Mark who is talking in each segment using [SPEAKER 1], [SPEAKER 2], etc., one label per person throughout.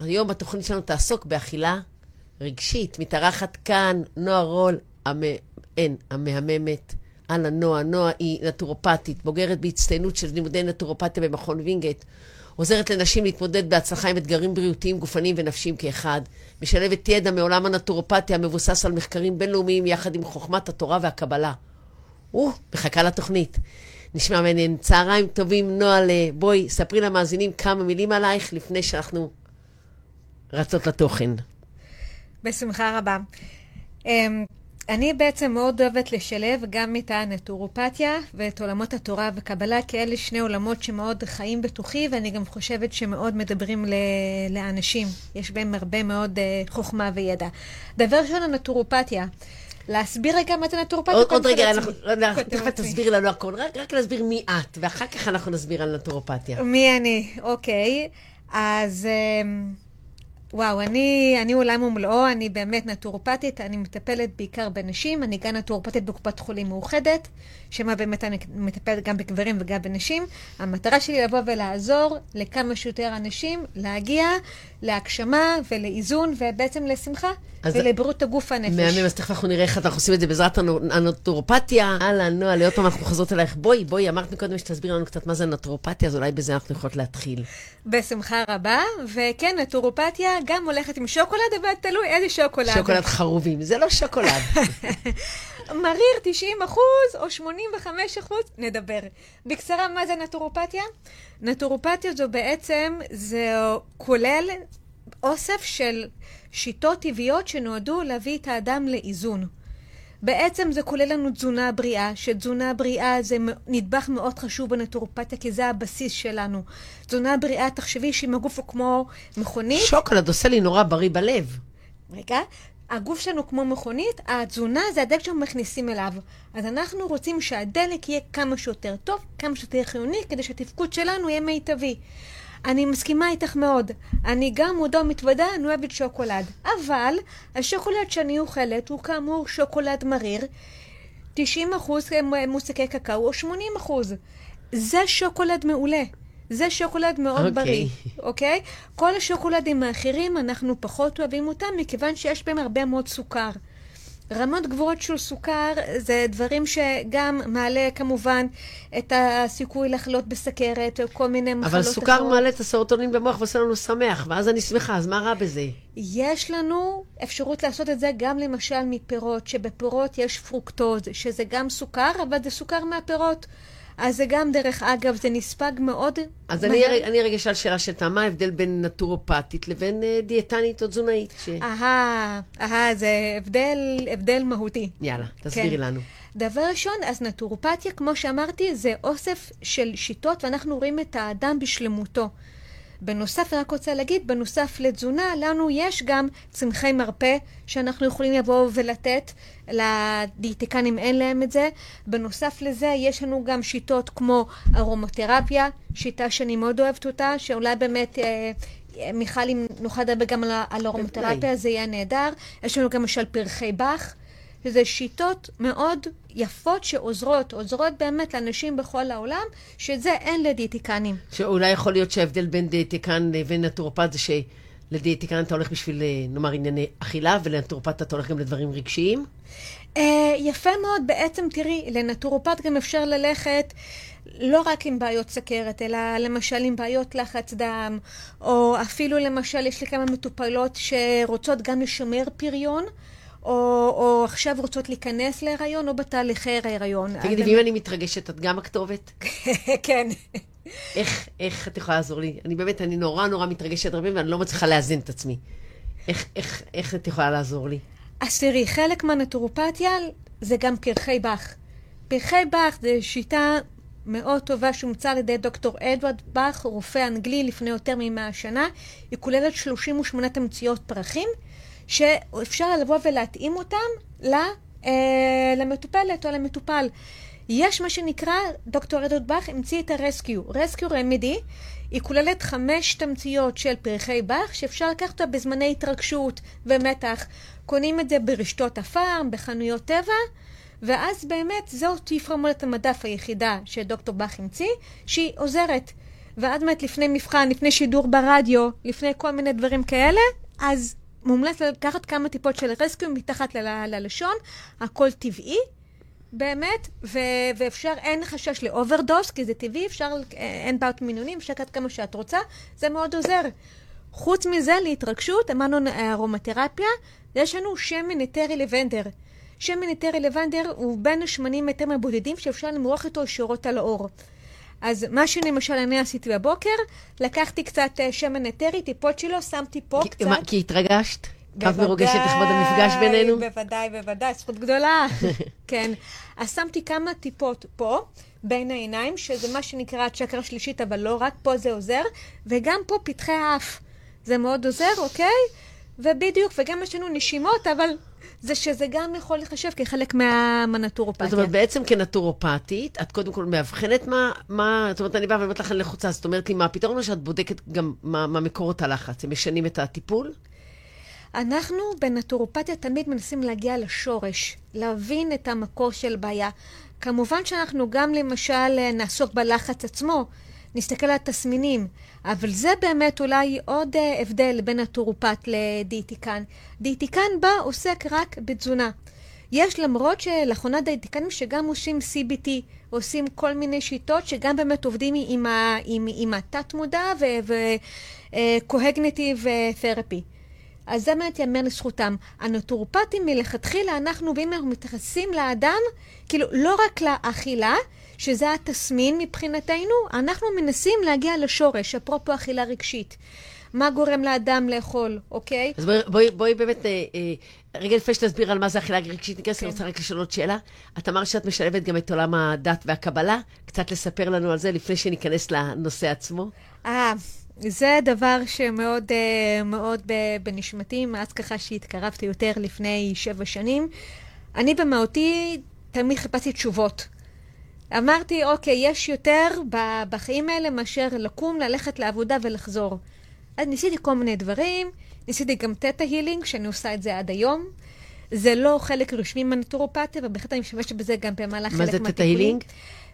[SPEAKER 1] היום התוכנית שלנו תעסוק באכילה רגשית. מתארחת כאן נועה רול, המ... אין, המהממת. אהלן, נועה. נועה היא נטורופטית, בוגרת בהצטיינות של לימודי נטורופתיה במכון וינגייט. עוזרת לנשים להתמודד בהצלחה עם אתגרים בריאותיים, גופניים ונפשיים כאחד. משלבת ידע מעולם הנטורופתיה המבוסס על מחקרים בינלאומיים יחד עם חוכמת התורה והקבלה. או, מחכה לתוכנית. נשמע מעניין. צהריים טובים, נועה, בואי, ספרי למאזינים כמה מילים עלייך לפני שאנחנו רצות לתוכן.
[SPEAKER 2] בשמחה רבה. אמ, אני בעצם מאוד אוהבת לשלב גם את הנטורופתיה ואת עולמות התורה וקבלה, כי אלה שני עולמות שמאוד חיים בתוכי, ואני גם חושבת שמאוד מדברים ל- לאנשים. יש בהם הרבה מאוד uh, חוכמה וידע. דבר ראשון, הנטורופתיה. להסביר רגע מה זה נטורופתיה?
[SPEAKER 1] עוד, עוד רגע, אנחנו, תכף תסבירי לנו הכל, רק, רק להסביר מי את, ואחר כך אנחנו נסביר על נטורופתיה.
[SPEAKER 2] מי אני, אוקיי. אז... Uh, וואו, אני, אני עולם ומלואו, אני באמת נטורופטית, אני מטפלת בעיקר בנשים, אני גם נטורופטית בקופת חולים מאוחדת, שמה באמת אני מטפלת גם בגברים וגם בנשים. המטרה שלי לבוא ולעזור לכמה שיותר אנשים להגיע להגשמה ולאיזון ובעצם לשמחה ולבריאות הגוף הנפש.
[SPEAKER 1] מהמם, אז תכף אנחנו נראה איך אנחנו עושים את זה בעזרת הנטורופתיה. אהלן, נועה, לעוד פעם אנחנו חוזרות אלייך. בואי, בואי, אמרת מקודם שתסביר לנו קצת מה זה נטורופתיה, אז אולי בזה אנחנו יכולות להתחיל.
[SPEAKER 2] בשמחה רבה, וכן, נטורופתיה גם הולכת עם שוקולד, אבל תלוי איזה שוקולד.
[SPEAKER 1] שוקולד חרובים, זה לא שוקולד.
[SPEAKER 2] מריר 90 אחוז או 85 אחוז, נדבר. בקצרה, מה זה נטורופתיה? נטורופתיה זו בעצם, זה כולל אוסף של שיטות טבעיות שנועדו להביא את האדם לאיזון. בעצם זה כולל לנו תזונה בריאה, שתזונה בריאה זה נדבך מאוד חשוב בנטורופתיה, כי זה הבסיס שלנו. תזונה בריאה, תחשבי שאם הגוף הוא כמו מכונית...
[SPEAKER 1] שוקולד עושה לי נורא בריא בלב.
[SPEAKER 2] רגע, הגוף שלנו כמו מכונית, התזונה זה הדלק שאנחנו מכניסים אליו. אז אנחנו רוצים שהדלק יהיה כמה שיותר טוב, כמה שיותר חיוני, כדי שהתפקוד שלנו יהיה מיטבי. אני מסכימה איתך מאוד. אני גם מודה ומתוודה, אני אוהבת שוקולד. אבל השוקולד שאני אוכלת הוא כאמור שוקולד מריר. 90% מוסקי קקאו או 80%. זה שוקולד מעולה. זה שוקולד מאוד okay. אוקיי. בריא, אוקיי? Okay? כל השוקולדים האחרים, אנחנו פחות אוהבים אותם, מכיוון שיש בהם הרבה מאוד סוכר. רמות גבוהות של סוכר זה דברים שגם מעלה כמובן את הסיכוי לחלות בסכרת או כל מיני מחלות
[SPEAKER 1] אחרות. אבל סוכר אחרות. מעלה את הסרוטונין במוח ועושה לנו שמח, ואז אני שמחה, אז מה רע בזה?
[SPEAKER 2] יש לנו אפשרות לעשות את זה גם למשל מפירות, שבפירות יש פרוקטוז, שזה גם סוכר, אבל זה סוכר מהפירות. אז זה גם, דרך אגב, זה נספג מאוד
[SPEAKER 1] אז אני, אני רגע אשאל שאלה של מה ההבדל בין נטורופטית לבין uh, דיאטנית או תזונאית? ש...
[SPEAKER 2] אהה, אהה, זה הבדל, הבדל מהותי.
[SPEAKER 1] יאללה, תסבירי כן. לנו.
[SPEAKER 2] דבר ראשון, אז נטורופתיה, כמו שאמרתי, זה אוסף של שיטות, ואנחנו רואים את האדם בשלמותו. בנוסף, אני רק רוצה להגיד, בנוסף לתזונה, לנו יש גם צמחי מרפא שאנחנו יכולים לבוא ולתת. לדיאטיקנים אין להם את זה. בנוסף לזה, יש לנו גם שיטות כמו ארומותרפיה, שיטה שאני מאוד אוהבת אותה, שאולי באמת... אה, מיכל, אם נוכל לדבר גם על ארומותרפיה, זה יהיה נהדר. יש לנו גם למשל פרחי באך. שזה שיטות מאוד יפות שעוזרות, עוזרות באמת לאנשים בכל העולם, שזה אין לדיאטיקנים.
[SPEAKER 1] שאולי יכול להיות שההבדל בין דיאטיקן לבין נטורופט זה שלדיאטיקן אתה הולך בשביל, אה, נאמר, ענייני אכילה, ולנטורופט אתה הולך גם לדברים רגשיים?
[SPEAKER 2] Uh, יפה מאוד. בעצם, תראי, לנטורופט גם אפשר ללכת לא רק עם בעיות סכרת, אלא למשל עם בעיות לחץ דם, או אפילו למשל יש לי כמה מטופלות שרוצות גם לשמר פריון. או, או עכשיו רוצות להיכנס להיריון, או בתהליכי ההיריון.
[SPEAKER 1] תגידי, ואם אני מתרגשת, את גם הכתובת?
[SPEAKER 2] כן.
[SPEAKER 1] איך, איך את יכולה לעזור לי? אני באמת, אני נורא נורא מתרגשת הרבה, ואני לא מצליחה לאזן את עצמי. איך, איך, איך את יכולה לעזור לי?
[SPEAKER 2] אז תראי, חלק מהנטורופתיה זה גם פרחי באך. פרחי באך זה שיטה מאוד טובה שהומצאה על ידי דוקטור אדוארד באך, רופא אנגלי לפני יותר מ-100 שנה. היא כוללת 38 תמציות פרחים. שאפשר לבוא ולהתאים אותם אה, למטופלת או למטופל. יש מה שנקרא, דוקטור אדוד באך המציא את הרסקיו. רסקיו רמדי, היא כוללת חמש תמציות של פרחי באך, שאפשר לקחת אותה בזמני התרגשות ומתח. קונים את זה ברשתות הפארם, בחנויות טבע, ואז באמת זאת היא פרמולת המדף היחידה שדוקטור באך המציא, שהיא עוזרת. ואז באמת לפני מבחן, לפני שידור ברדיו, לפני כל מיני דברים כאלה, אז מומלץ לקחת כמה טיפות של רסקיו מתחת ללשון, הכל טבעי. באמת, ו- ואפשר, אין חשש לאוברדוס, כי זה טבעי, אפשר, אין בעיות מינונים, אפשר לקחת כמה שאת רוצה, זה מאוד עוזר. חוץ מזה, להתרגשות, אמרנו ארומתרפיה, יש לנו שמן אתרי לבנדר. שמן אתרי לבנדר הוא בין השמנים היותר הבודדים שאפשר למרוח איתו ישירות על האור. אז מה שלמשל אני עשיתי בבוקר, לקחתי קצת אה, שמן אתרי, טיפות שלו, שמתי פה
[SPEAKER 1] כי,
[SPEAKER 2] קצת.
[SPEAKER 1] מה, כי התרגשת? כף מרוגשת לכבוד המפגש בינינו?
[SPEAKER 2] בוודאי, בוודאי, זכות גדולה. כן. אז שמתי כמה טיפות פה, בין העיניים, שזה מה שנקרא צ'קרה שלישית, אבל לא רק פה זה עוזר, וגם פה פתחי האף. זה מאוד עוזר, אוקיי? ובדיוק, וגם יש לנו נשימות, אבל זה שזה גם יכול לחשב כחלק מה- מהנטורופתיה.
[SPEAKER 1] זאת אומרת, בעצם כנטורופטית, את קודם כל מאבחנת מה, מה, זאת אומרת, אני באה ואומרת לך, אני לחוצה, זאת אומרת לי, מה הפתרון, שאת בודקת גם מה, מה מקורות הלחץ? הם משנים את הטיפול?
[SPEAKER 2] אנחנו בנטורופתיה תמיד מנסים להגיע לשורש, להבין את המקור של בעיה. כמובן שאנחנו גם למשל נעסוק בלחץ עצמו, נסתכל על התסמינים, אבל זה באמת אולי עוד אה, הבדל בין נטורופת לדיאטיקן. דיאטיקן בא עוסק רק בתזונה. יש למרות שלאחרונה דיאטיקנים שגם עושים CBT, עושים כל מיני שיטות שגם באמת עובדים עם, ה, עם, עם התת-מודע וקוהגניטיב תרפי. אז זה באמת ייאמר לזכותם. הנטורופטים מלכתחילה, אנחנו, ואם אנחנו מתייחסים לאדם, כאילו, לא רק לאכילה, שזה התסמין מבחינתנו, אנחנו מנסים להגיע לשורש, אפרופו אכילה רגשית. מה גורם לאדם לאכול, אוקיי?
[SPEAKER 1] אז בואי, בואי, בואי באמת, אה, אה, רגע לפני שתסביר על מה זה אכילה רגשית ניכנס,
[SPEAKER 2] כן.
[SPEAKER 1] אני רוצה רק לשאול עוד שאלה. את אמרת שאת משלבת גם את עולם הדת והקבלה, קצת לספר לנו על זה לפני שניכנס לנושא עצמו.
[SPEAKER 2] אה, זה דבר שמאוד אה, מאוד בנשמתי, מאז ככה שהתקרבתי יותר לפני שבע שנים. אני במהותי תמיד חיפשתי תשובות. אמרתי, אוקיי, יש יותר בחיים האלה מאשר לקום, ללכת לעבודה ולחזור. אז ניסיתי כל מיני דברים, ניסיתי גם תטא הילינג, שאני עושה את זה עד היום. זה לא חלק רשמי מהנטורופתיה, ובהחלט אני משתמשת בזה גם במהלך
[SPEAKER 1] מה
[SPEAKER 2] חלק
[SPEAKER 1] זה
[SPEAKER 2] מהטיפולים.
[SPEAKER 1] תטא הילינג?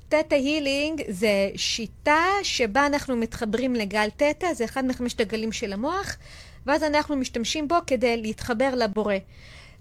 [SPEAKER 2] תטא הילינג זה שיטה שבה אנחנו מתחברים לגל תטא, זה אחד מחמשת הגלים של המוח, ואז אנחנו משתמשים בו כדי להתחבר לבורא.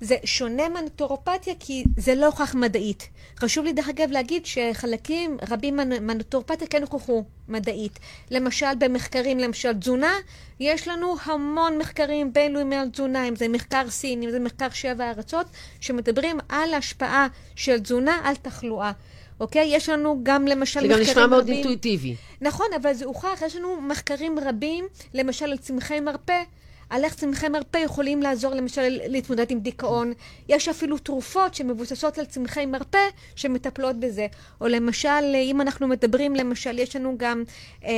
[SPEAKER 2] זה שונה מהנטורופתיה כי זה לא הוכח מדעית. חשוב לי דרך אגב להגיד שחלקים רבים מהנטורופתיה כן הוכחו מדעית. למשל במחקרים, למשל תזונה, יש לנו המון מחקרים בינלאומיים על תזונה, אם זה מחקר סיני, אם זה מחקר שבע ארצות, שמדברים על השפעה של תזונה על תחלואה. אוקיי? יש לנו גם למשל
[SPEAKER 1] זה
[SPEAKER 2] מחקרים
[SPEAKER 1] גם
[SPEAKER 2] רבים...
[SPEAKER 1] נשמע מאוד אינטואיטיבי.
[SPEAKER 2] נכון, אבל זה הוכח, יש לנו מחקרים רבים, למשל על צמחי מרפא, על איך צמחי מרפא יכולים לעזור למשל להתמודד עם דיכאון. יש אפילו תרופות שמבוססות על צמחי מרפא שמטפלות בזה. או למשל, אם אנחנו מדברים, למשל, יש לנו גם אה,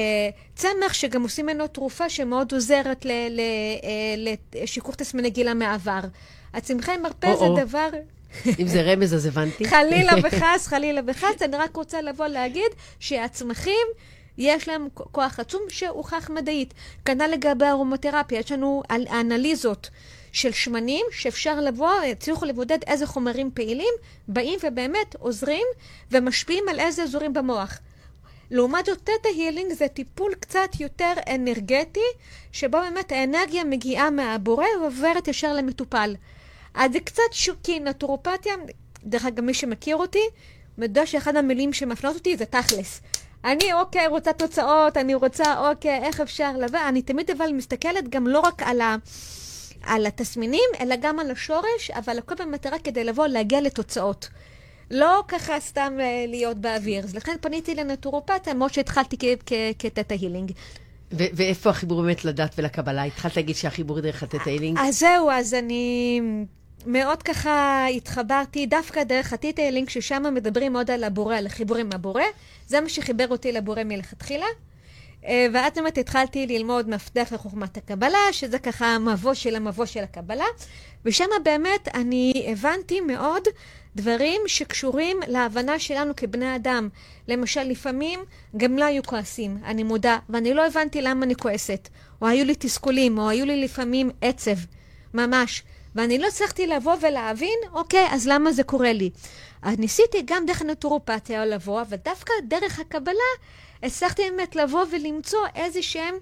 [SPEAKER 2] צמח שגם עושים ממנו תרופה שמאוד עוזרת אה, לשיקוף תסמיני גיל מהעבר. הצמחי מרפא
[SPEAKER 1] או-או.
[SPEAKER 2] זה דבר...
[SPEAKER 1] אם זה רמז, אז הבנתי.
[SPEAKER 2] חלילה וחס, חלילה וחס, אני רק רוצה לבוא להגיד שהצמחים, יש להם כוח עצום שהוכח מדעית. כנ"ל לגבי ארומותרפיה, יש לנו אנליזות של שמנים שאפשר לבוא, הצליחו לבודד איזה חומרים פעילים, באים ובאמת עוזרים ומשפיעים על איזה אזורים במוח. לעומת זאת, תטא הילינג זה טיפול קצת יותר אנרגטי, שבו באמת האנרגיה מגיעה מהבורא ועוברת ישר למטופל. אז זה קצת שוקי, נטורופתיה, דרך אגב, מי שמכיר אותי, יודע שאחד המילים שמפנות אותי זה תכלס. אני, אוקיי, רוצה תוצאות, אני רוצה, אוקיי, איך אפשר לבוא, אני תמיד אבל מסתכלת גם לא רק על, ה, על התסמינים, אלא גם על השורש, אבל הכל במטרה כדי לבוא, להגיע לתוצאות. לא ככה סתם אה, להיות באוויר. אז לכן פניתי לנטורופתיה, למרות שהתחלתי כתטא הילינג.
[SPEAKER 1] ו- ואיפה החיבור באמת לדת ולקבלה? התחלת להגיד שהחיבור דרך התטא הילינג?
[SPEAKER 2] אז זהו, אז אני מאוד ככה התחברתי דווקא דרך הטיטה לינק, ששם מדברים עוד על הבורא, על החיבור עם הבורא. זה מה שחיבר אותי לבורא מלכתחילה. אה, ואז באמת התחלתי ללמוד מפתח לחוכמת הקבלה, שזה ככה המבוא של המבוא של הקבלה. ושם באמת אני הבנתי מאוד דברים שקשורים להבנה שלנו כבני אדם. למשל, לפעמים גם לא היו כועסים, אני מודה, ואני לא הבנתי למה אני כועסת. או היו לי תסכולים, או היו לי לפעמים עצב, ממש. ואני לא הצלחתי לבוא ולהבין, אוקיי, אז למה זה קורה לי? אז ניסיתי גם דרך הנטורופתיה לבוא, אבל דווקא דרך הקבלה הצלחתי באמת לבוא ולמצוא איזה שהן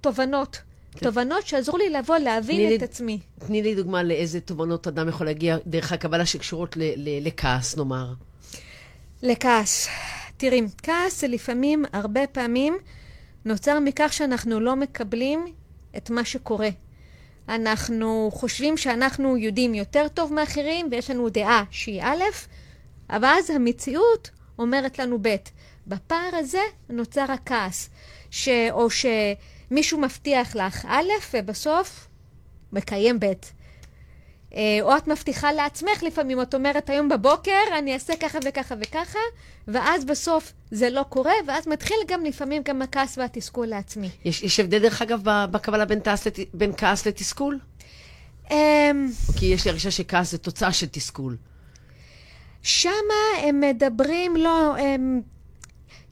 [SPEAKER 2] תובנות.
[SPEAKER 1] כן.
[SPEAKER 2] תובנות שעזרו לי לבוא להבין את
[SPEAKER 1] לי-
[SPEAKER 2] עצמי.
[SPEAKER 1] תני לי דוגמה לאיזה תובנות אדם יכול להגיע דרך הקבלה שקשורות ל- ל- לכעס, נאמר.
[SPEAKER 2] לכעס. תראי, כעס זה לפעמים, הרבה פעמים, נוצר מכך שאנחנו לא מקבלים את מה שקורה. אנחנו חושבים שאנחנו יודעים יותר טוב מאחרים ויש לנו דעה שהיא א', אבל אז המציאות אומרת לנו ב'. בפער הזה נוצר הכעס, ש... או שמישהו מבטיח לך א' ובסוף מקיים ב'. אה, או את מבטיחה לעצמך לפעמים, את אומרת היום בבוקר אני אעשה ככה וככה וככה, ואז בסוף זה לא קורה, ואז מתחיל גם לפעמים גם הכעס והתסכול לעצמי.
[SPEAKER 1] יש, יש הבדל, דרך אגב, בקבלה בין, לת... בין כעס לתסכול?
[SPEAKER 2] אמ,
[SPEAKER 1] כי יש לי הרגשה שכעס זה תוצאה של תסכול.
[SPEAKER 2] שמה הם מדברים, לא, הם,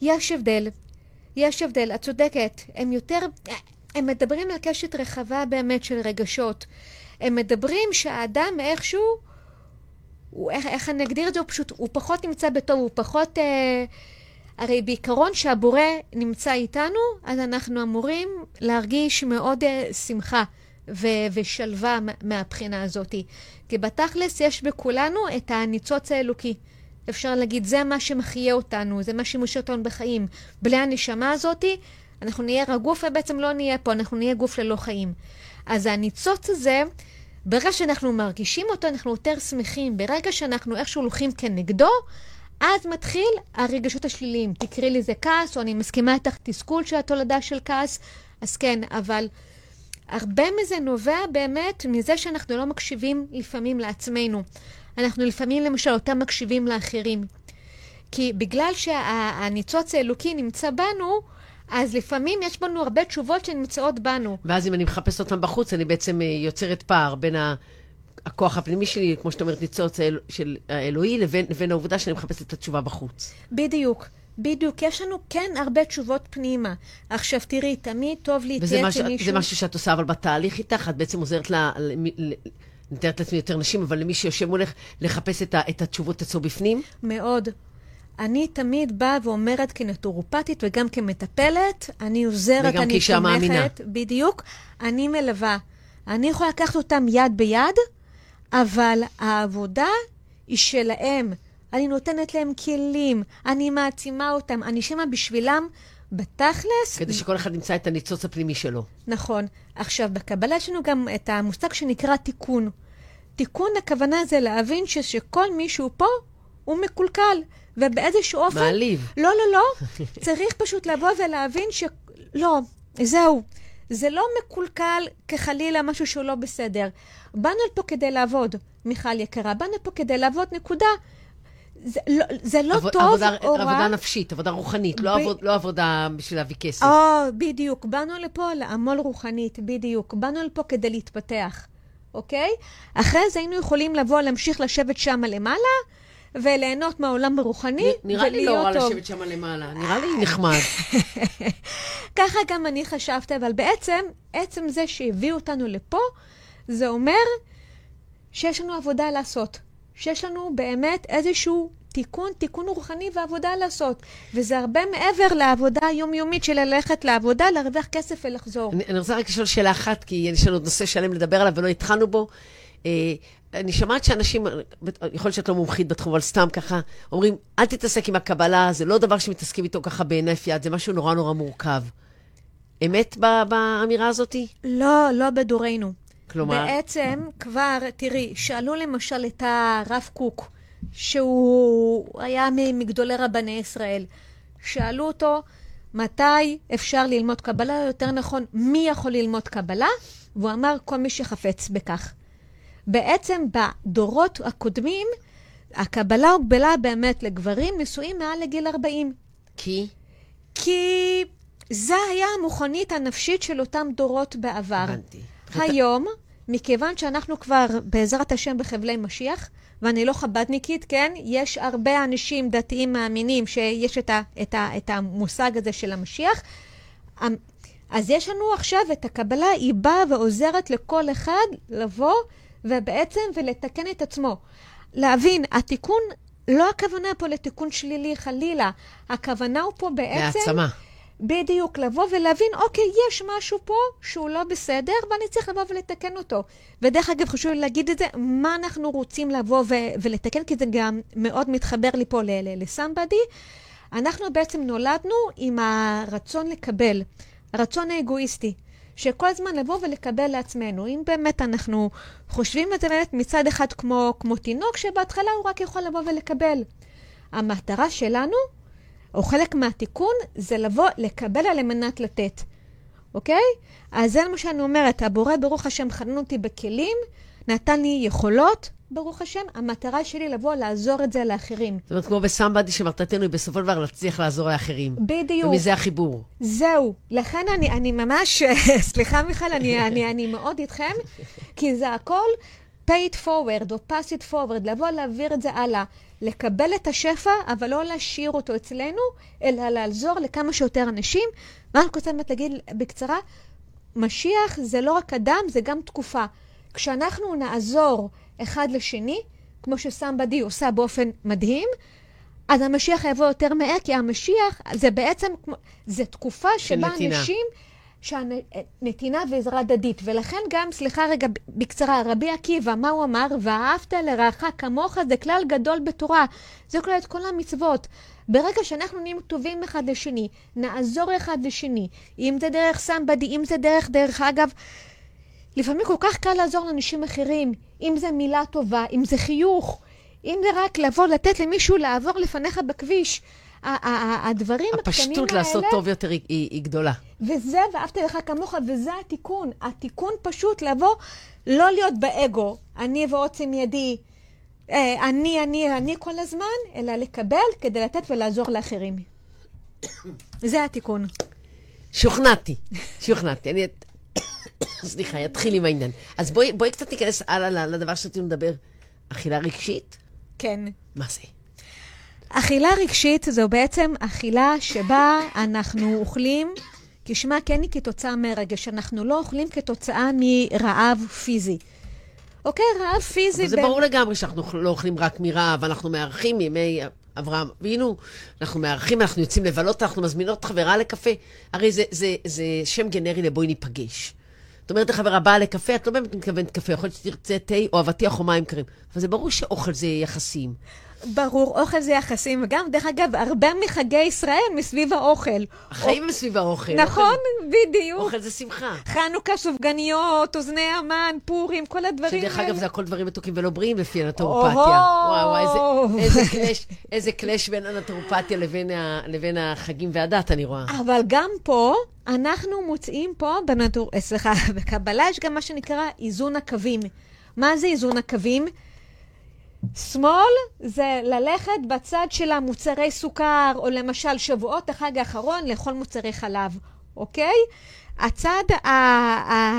[SPEAKER 2] יש הבדל. יש הבדל, את צודקת. הם יותר, הם מדברים על קשת רחבה באמת של רגשות. הם מדברים שהאדם איכשהו, הוא, איך, איך אני אגדיר את זה? הוא פשוט, הוא פחות נמצא בטוב, הוא פחות... אה, הרי בעיקרון שהבורא נמצא איתנו, אז אנחנו אמורים להרגיש מאוד אה, שמחה ו- ושלווה מה- מהבחינה הזאת. כי בתכלס יש בכולנו את הניצוץ האלוקי. אפשר להגיד, זה מה שמחיה אותנו, זה מה שמושך אותנו בחיים. בלי הנשמה הזאת, אנחנו נהיה רק גוף ובעצם לא נהיה פה, אנחנו נהיה גוף ללא חיים. אז הניצוץ הזה, ברגע שאנחנו מרגישים אותו, אנחנו יותר שמחים. ברגע שאנחנו איכשהו הולכים כנגדו, אז מתחיל הרגשות השליליים. תקראי לזה כעס, או אני מסכימה איתך תסכול של התולדה של כעס, אז כן, אבל הרבה מזה נובע באמת מזה שאנחנו לא מקשיבים לפעמים לעצמנו. אנחנו לפעמים למשל אותם מקשיבים לאחרים. כי בגלל שהניצוץ האלוקי נמצא בנו, אז לפעמים יש בנו הרבה תשובות שנמצאות בנו.
[SPEAKER 1] ואז אם אני מחפשת אותם בחוץ, אני בעצם אה, יוצרת פער בין ה... הכוח הפנימי שלי, כמו שאת אומרת, ניצוץ האל... של האלוהי, לבין, לבין העובדה שאני מחפשת את התשובה בחוץ.
[SPEAKER 2] בדיוק, בדיוק. יש לנו כן הרבה תשובות פנימה. עכשיו תראי, תמיד טוב
[SPEAKER 1] וזה
[SPEAKER 2] להתייעץ עם מישהו.
[SPEAKER 1] זה משהו שאת עושה, אבל בתהליך איתך, את בעצם עוזרת ל... ל... אני מתארת לעצמי יותר נשים, אבל למי שיושב מולך, לחפש את, ה... את התשובות אצלו בפנים.
[SPEAKER 2] מאוד. אני תמיד באה ואומרת כנטורופטית וגם כמטפלת, אני עוזרת,
[SPEAKER 1] וגם
[SPEAKER 2] אני
[SPEAKER 1] כאישה מאמינה.
[SPEAKER 2] בדיוק, אני מלווה. אני יכולה לקחת אותם יד ביד, אבל העבודה היא שלהם. אני נותנת להם כלים, אני מעצימה אותם, אני שמה בשבילם בתכלס.
[SPEAKER 1] כדי שכל אחד ימצא את הניצוץ הפנימי שלו.
[SPEAKER 2] נכון. עכשיו, בקבלה יש לנו גם את המושג שנקרא תיקון. תיקון, הכוונה זה להבין שכל מישהו פה הוא מקולקל, ובאיזשהו אופן...
[SPEAKER 1] מעליב.
[SPEAKER 2] לא, לא, לא. צריך פשוט לבוא ולהבין ש... לא, זהו. זה לא מקולקל כחלילה משהו שהוא לא בסדר. באנו לפה כדי לעבוד, מיכל יקרה. באנו לפה כדי לעבוד, נקודה. זה לא, זה לא
[SPEAKER 1] עבוד-
[SPEAKER 2] טוב
[SPEAKER 1] עבודה,
[SPEAKER 2] או רע.
[SPEAKER 1] עבודה נפשית, עבודה רוחנית, לא,
[SPEAKER 2] ב-
[SPEAKER 1] עבוד, לא עבודה בשביל להביא כסף.
[SPEAKER 2] או, בדיוק. באנו לפה לעמול רוחנית, בדיוק. באנו לפה כדי להתפתח, אוקיי? אחרי זה היינו יכולים לבוא, להמשיך לשבת שם למעלה, וליהנות מהעולם הרוחני,
[SPEAKER 1] נ- נראה לי לא רע
[SPEAKER 2] טוב.
[SPEAKER 1] לשבת שם למעלה, נראה לי נחמד.
[SPEAKER 2] ככה גם אני חשבתי, אבל בעצם, עצם זה שהביאו אותנו לפה, זה אומר שיש לנו עבודה לעשות. שיש לנו באמת איזשהו תיקון, תיקון רוחני ועבודה לעשות. וזה הרבה מעבר לעבודה היומיומית של ללכת לעבודה, להרוויח כסף ולחזור.
[SPEAKER 1] אני, אני רוצה רק לשאול שאלה אחת, כי יש לנו עוד נושא שלם לדבר עליו ולא התחלנו בו. אה, אני שומעת שאנשים, יכול להיות שאת לא מומחית בתחום, אבל סתם ככה, אומרים, אל תתעסק עם הקבלה, זה לא דבר שמתעסקים איתו ככה בהינף יד, זה משהו נורא נורא מורכב. אמת באמירה הזאתי?
[SPEAKER 2] לא, לא בדורנו.
[SPEAKER 1] כלומר,
[SPEAKER 2] בעצם כבר, תראי, שאלו למשל את הרב קוק, שהוא היה מגדולי רבני ישראל. שאלו אותו, מתי אפשר ללמוד קבלה, או יותר נכון, מי יכול ללמוד קבלה? והוא אמר, כל מי שחפץ בכך. בעצם בדורות הקודמים, הקבלה הוגבלה באמת לגברים נשואים מעל לגיל 40.
[SPEAKER 1] כי?
[SPEAKER 2] כי זה היה המוכנית הנפשית של אותם דורות בעבר.
[SPEAKER 1] הבנתי.
[SPEAKER 2] היום, מכיוון שאנחנו כבר, בעזרת השם, בחבלי משיח, ואני לא חבדניקית, כן? יש הרבה אנשים דתיים מאמינים שיש את, ה, את, ה, את המושג הזה של המשיח. אמ, אז יש לנו עכשיו את הקבלה, היא באה ועוזרת לכל אחד לבוא ובעצם ולתקן את עצמו. להבין, התיקון לא הכוונה פה לתיקון שלילי, חלילה. הכוונה הוא פה בעצם...
[SPEAKER 1] להעצמה.
[SPEAKER 2] בדיוק, לבוא ולהבין, אוקיי, יש משהו פה שהוא לא בסדר, ואני צריך לבוא ולתקן אותו. ודרך אגב, חשוב לי להגיד את זה, מה אנחנו רוצים לבוא ו- ולתקן, כי זה גם מאוד מתחבר לי פה לסמבדי. אנחנו בעצם נולדנו עם הרצון לקבל, הרצון האגואיסטי. שכל הזמן לבוא ולקבל לעצמנו. אם באמת אנחנו חושבים את זה באמת מצד אחד כמו, כמו תינוק, שבהתחלה הוא רק יכול לבוא ולקבל. המטרה שלנו או חלק מהתיקון, זה לבוא, לקבל על מנת לתת, אוקיי? אז זה מה שאני אומרת, הבורא ברוך השם חנן אותי בכלים, נתן לי יכולות, ברוך השם, המטרה שלי לבוא לעזור את זה לאחרים.
[SPEAKER 1] זאת אומרת, כמו בסמבדי, שמטרתנו היא בסופו של דבר להצליח לעזור לאחרים.
[SPEAKER 2] בדיוק.
[SPEAKER 1] ומזה החיבור.
[SPEAKER 2] זהו. לכן אני, אני ממש, סליחה מיכל, אני, אני, אני מאוד איתכם, כי זה הכל pay it forward או pass it forward, לבוא להעביר את זה הלאה. לקבל את השפע, אבל לא להשאיר אותו אצלנו, אלא לעזור לכמה שיותר אנשים. מה אני רוצה באמת להגיד בקצרה? משיח זה לא רק אדם, זה גם תקופה. כשאנחנו נעזור אחד לשני, כמו שסמבדי עושה באופן מדהים, אז המשיח יבוא יותר מהר, כי המשיח זה בעצם, זה תקופה שבה נתינה. אנשים... שהנתינה ועזרה הדדית. ולכן גם, סליחה רגע, בקצרה, רבי עקיבא, מה הוא אמר? ואהבת לרעך כמוך זה כלל גדול בתורה. זה כולל את כל המצוות. ברגע שאנחנו נהיים טובים אחד לשני, נעזור אחד לשני, אם זה דרך סמבדי, אם זה דרך, דרך אגב, לפעמים כל כך קל לעזור לאנשים אחרים, אם זה מילה טובה, אם זה חיוך, אם זה רק לבוא, לתת למישהו לעבור לפניך בכביש. הדברים הקטנים האלה...
[SPEAKER 1] הפשטות לעשות טוב יותר היא, היא, היא גדולה.
[SPEAKER 2] וזה, ואהבת לך כמוך, וזה התיקון. התיקון פשוט לבוא, לא להיות באגו, אני ועוצם ידי, אה, אני, אני, אני כל הזמן, אלא לקבל כדי לתת ולעזור לאחרים. זה התיקון.
[SPEAKER 1] שוכנעתי, שוכנעתי. אני... סליחה, אתחיל עם העניין. אז בואי, בואי קצת ניכנס הלאה לדבר שרצינו לדבר. אכילה רגשית?
[SPEAKER 2] כן.
[SPEAKER 1] מה זה?
[SPEAKER 2] אכילה רגשית זו בעצם אכילה שבה אנחנו אוכלים, כשמה כן היא כתוצאה מרגש. אנחנו לא אוכלים כתוצאה מרעב פיזי. אוקיי, רעב פיזי...
[SPEAKER 1] זה ב... ברור לגמרי שאנחנו לא אוכלים רק מרעב, אנחנו מארחים ימי אברהם אבינו, אנחנו מארחים, אנחנו יוצאים לבלות, אנחנו מזמינות חברה לקפה. הרי זה, זה, זה שם גנרי לבואי ניפגש. זאת אומרת, החברה באה לקפה, את לא באמת מתכוונת קפה, יכול להיות שתרצה תה או אבטיח או מים קרים. אבל זה ברור שאוכל זה יחסים.
[SPEAKER 2] ברור, אוכל זה יחסים, וגם, דרך אגב, הרבה מחגי ישראל מסביב האוכל.
[SPEAKER 1] החיים הם סביב האוכל.
[SPEAKER 2] נכון, אוכל, בדיוק.
[SPEAKER 1] אוכל זה שמחה.
[SPEAKER 2] חנוכה, סופגניות, אוזני המן, פורים, כל הדברים
[SPEAKER 1] האלה. שדרך אגב, זה הכל דברים מתוקים ולא בריאים לפי הנטורופתיה. וואו, וואו, איזה, איזה קלאש, איזה קלאש בין הנטורופתיה לבין, ה, לבין החגים והדת, אני רואה.
[SPEAKER 2] אבל גם פה, אנחנו מוצאים פה, בנטור... אה, סליחה, בקבלה יש גם מה שנקרא איזון הקווים. מה זה איזון הקווים? שמאל זה ללכת בצד של המוצרי סוכר, או למשל שבועות החג האחרון לאכול מוצרי חלב, אוקיי? הצד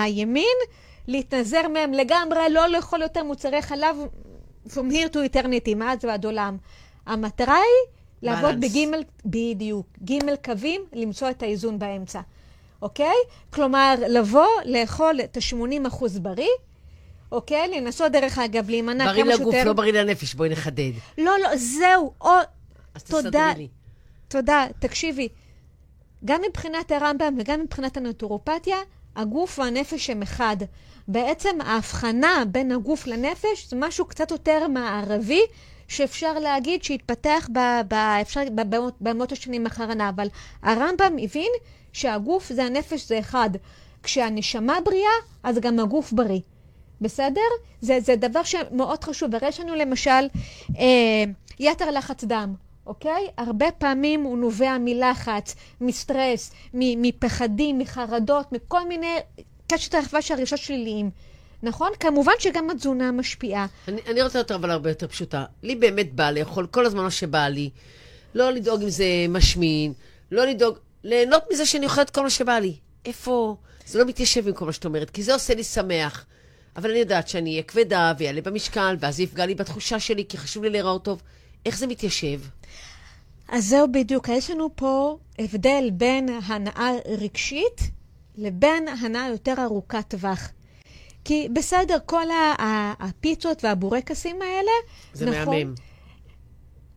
[SPEAKER 2] הימין, להתנזר מהם לגמרי, לא לאכול יותר מוצרי חלב from here to eternity, מאז ועד עולם. המטרה היא לעבוד בגימל, בדיוק, גימל קווים, למצוא את האיזון באמצע, אוקיי? כלומר, לבוא, לאכול את ה-80% בריא, אוקיי? לנסות, דרך אגב, להימנע כמה שיותר...
[SPEAKER 1] בריא לגוף, לא בריא לנפש, בואי נחדד.
[SPEAKER 2] לא, לא, זהו. או... אז תודה. לי. תודה. תקשיבי, גם מבחינת הרמב"ם וגם מבחינת הנטורופתיה, הגוף והנפש הם אחד. בעצם ההבחנה בין הגוף לנפש זה משהו קצת יותר מערבי, שאפשר להגיד שהתפתח במאות השנים אחרונה. אבל הרמב"ם הבין שהגוף זה הנפש זה אחד. כשהנשמה בריאה, אז גם הגוף בריא. בסדר? זה, זה דבר שמאוד חשוב. הרי יש לנו למשל אה, יתר לחץ דם. אוקיי? הרבה פעמים הוא נובע מלחץ, מסטרס, מפחדים, מחרדות, מכל מיני קשת הרחבה של הרגשות שליליים. נכון? כמובן שגם התזונה משפיעה.
[SPEAKER 1] אני, אני רוצה יותר אבל הרבה יותר פשוטה. לי באמת בא לאכול כל הזמן מה שבא לי. לא לדאוג אם זה משמין, לא לדאוג, ליהנות מזה שאני אוכלת כל מה שבא לי. איפה? זה לא מתיישב עם כל מה שאת אומרת, כי זה עושה לי שמח. אבל אני יודעת שאני אהיה כבדה ויעלה במשקל, ואז זה יפגע לי בתחושה שלי, כי חשוב לי להיראות טוב. איך זה מתיישב?
[SPEAKER 2] אז זהו בדיוק. יש לנו פה הבדל בין הנאה רגשית לבין הנאה יותר ארוכת טווח. כי בסדר, כל הפיצות והבורקסים האלה,
[SPEAKER 1] זה נכון... מהמם.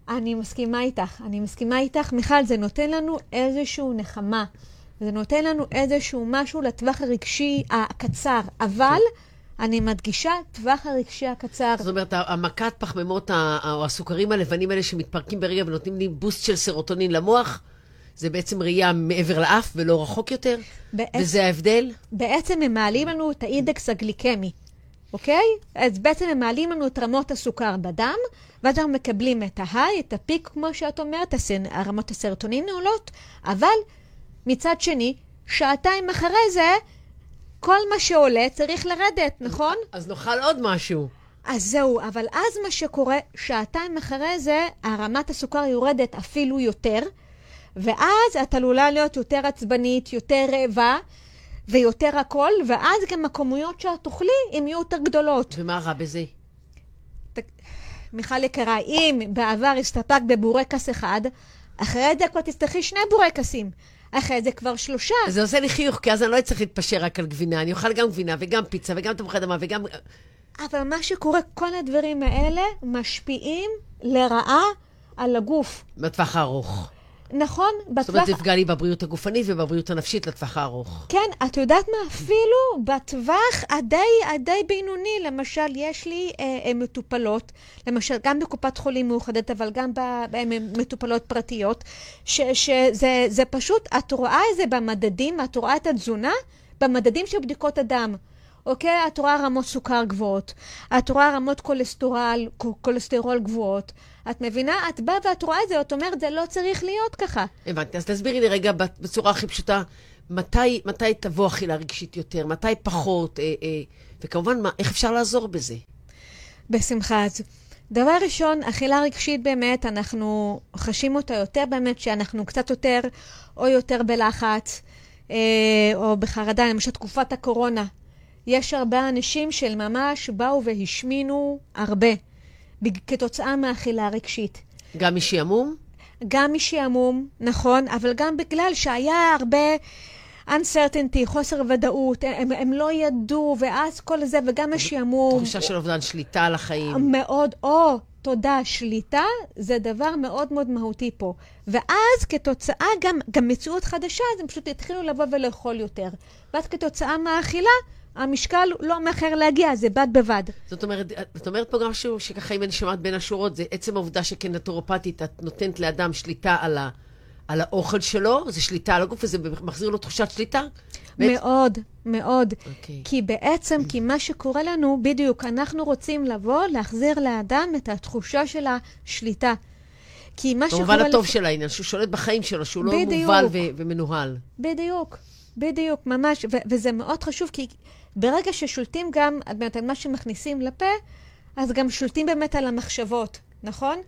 [SPEAKER 2] אני מסכימה איתך. אני מסכימה איתך, מיכל, זה נותן לנו איזושהי נחמה. זה נותן לנו איזשהו משהו לטווח הרגשי הקצר, אבל אני מדגישה, טווח הרגשי הקצר.
[SPEAKER 1] זאת אומרת, המכת פחמימות או הסוכרים הלבנים האלה שמתפרקים ברגע ונותנים לי בוסט של סרוטונין למוח, זה בעצם ראייה מעבר לאף ולא רחוק יותר,
[SPEAKER 2] בעצם-
[SPEAKER 1] וזה ההבדל?
[SPEAKER 2] בעצם הם מעלים לנו את האינדקס הגליקמי, אוקיי? אז בעצם הם מעלים לנו את רמות הסוכר בדם, ואז אנחנו מקבלים את ההיי, את הפיק, כמו שאת אומרת, הסן- רמות הסרטונין עולות, אבל מצד שני, שעתיים אחרי זה, כל מה שעולה צריך לרדת, נכון?
[SPEAKER 1] אז נאכל עוד משהו.
[SPEAKER 2] אז זהו, אבל אז מה שקורה, שעתיים אחרי זה, הרמת הסוכר יורדת אפילו יותר, ואז את עלולה להיות יותר עצבנית, יותר רעבה, ויותר הכל, ואז גם הכמויות שאת תאכלי, הן יהיו יותר גדולות.
[SPEAKER 1] ומה רע בזה?
[SPEAKER 2] מיכל יקרה, אם בעבר הסתפק בבורקס אחד, אחרי זה כבר תצטרכי שני בורקסים. אחרי זה כבר שלושה.
[SPEAKER 1] זה עושה לי חיוך, כי אז אני לא אצטרך להתפשר רק על גבינה. אני אוכל גם גבינה וגם פיצה וגם תפוחי אדמה וגם...
[SPEAKER 2] אבל מה שקורה, כל הדברים האלה משפיעים לרעה על הגוף.
[SPEAKER 1] בטווח הארוך.
[SPEAKER 2] נכון?
[SPEAKER 1] זאת אומרת,
[SPEAKER 2] בטווח...
[SPEAKER 1] זה יפגע לי בבריאות הגופנית ובבריאות הנפשית לטווח הארוך.
[SPEAKER 2] כן, את יודעת מה? אפילו בטווח הדי, הדי בינוני, למשל, יש לי אה, אה, מטופלות, למשל, גם בקופת חולים מאוחדת, אבל גם במטופלות פרטיות, ש- שזה זה פשוט, את רואה את זה במדדים, את רואה את התזונה במדדים של בדיקות הדם. אוקיי? את רואה רמות סוכר גבוהות, את רואה רמות כולסטרול, כולסטרול גבוהות. את מבינה? את באה ואת רואה את זה, את אומרת, זה לא צריך להיות ככה.
[SPEAKER 1] הבנתי. אז תסבירי לי רגע בצורה הכי פשוטה, מתי, מתי תבוא אכילה רגשית יותר, מתי פחות, אה, אה, וכמובן, מה, איך אפשר לעזור בזה?
[SPEAKER 2] בשמחה. אז דבר ראשון, אכילה רגשית באמת, אנחנו חשים אותה יותר באמת, שאנחנו קצת יותר או יותר בלחץ, אה, או בחרדה, למשל תקופת הקורונה. יש הרבה אנשים של ממש באו והשמינו הרבה, כתוצאה מאכילה רגשית.
[SPEAKER 1] גם משעמום?
[SPEAKER 2] גם משעמום, נכון, אבל גם בגלל שהיה הרבה uncertainty, חוסר ודאות, הם, הם לא ידעו, ואז כל זה, וגם השעמום.
[SPEAKER 1] תחושה של אובדן שליטה על החיים.
[SPEAKER 2] מאוד, או, תודה, שליטה, זה דבר מאוד מאוד מהותי פה. ואז כתוצאה גם, גם מציאות חדשה, אז הם פשוט התחילו לבוא ולאכול יותר. ואז כתוצאה מהאכילה, המשקל לא מאחר להגיע, זה בד בבד.
[SPEAKER 1] זאת אומרת, את אומרת פה גם משהו שככה, אם אני שומעת בין השורות, זה עצם העובדה שכנטורופטית את נותנת לאדם שליטה על, ה, על האוכל שלו, זה שליטה על הגוף, וזה מחזיר לו תחושת שליטה? בעצם-
[SPEAKER 2] מאוד, מאוד.
[SPEAKER 1] אוקיי.
[SPEAKER 2] כי בעצם, כי מה שקורה לנו, בדיוק, אנחנו רוצים לבוא, להחזיר לאדם את התחושה של השליטה. כי מה שקורה...
[SPEAKER 1] במובן הטוב
[SPEAKER 2] לפ-
[SPEAKER 1] של העניין, שהוא שולט בחיים שלו, שהוא לא
[SPEAKER 2] בדיוק.
[SPEAKER 1] מובל ו- ומנוהל.
[SPEAKER 2] בדיוק, בדיוק, ממש, ו- וזה מאוד חשוב, כי ברגע ששולטים גם באמת, על מה שמכניסים לפה, אז גם שולטים באמת על המחשבות, נכון?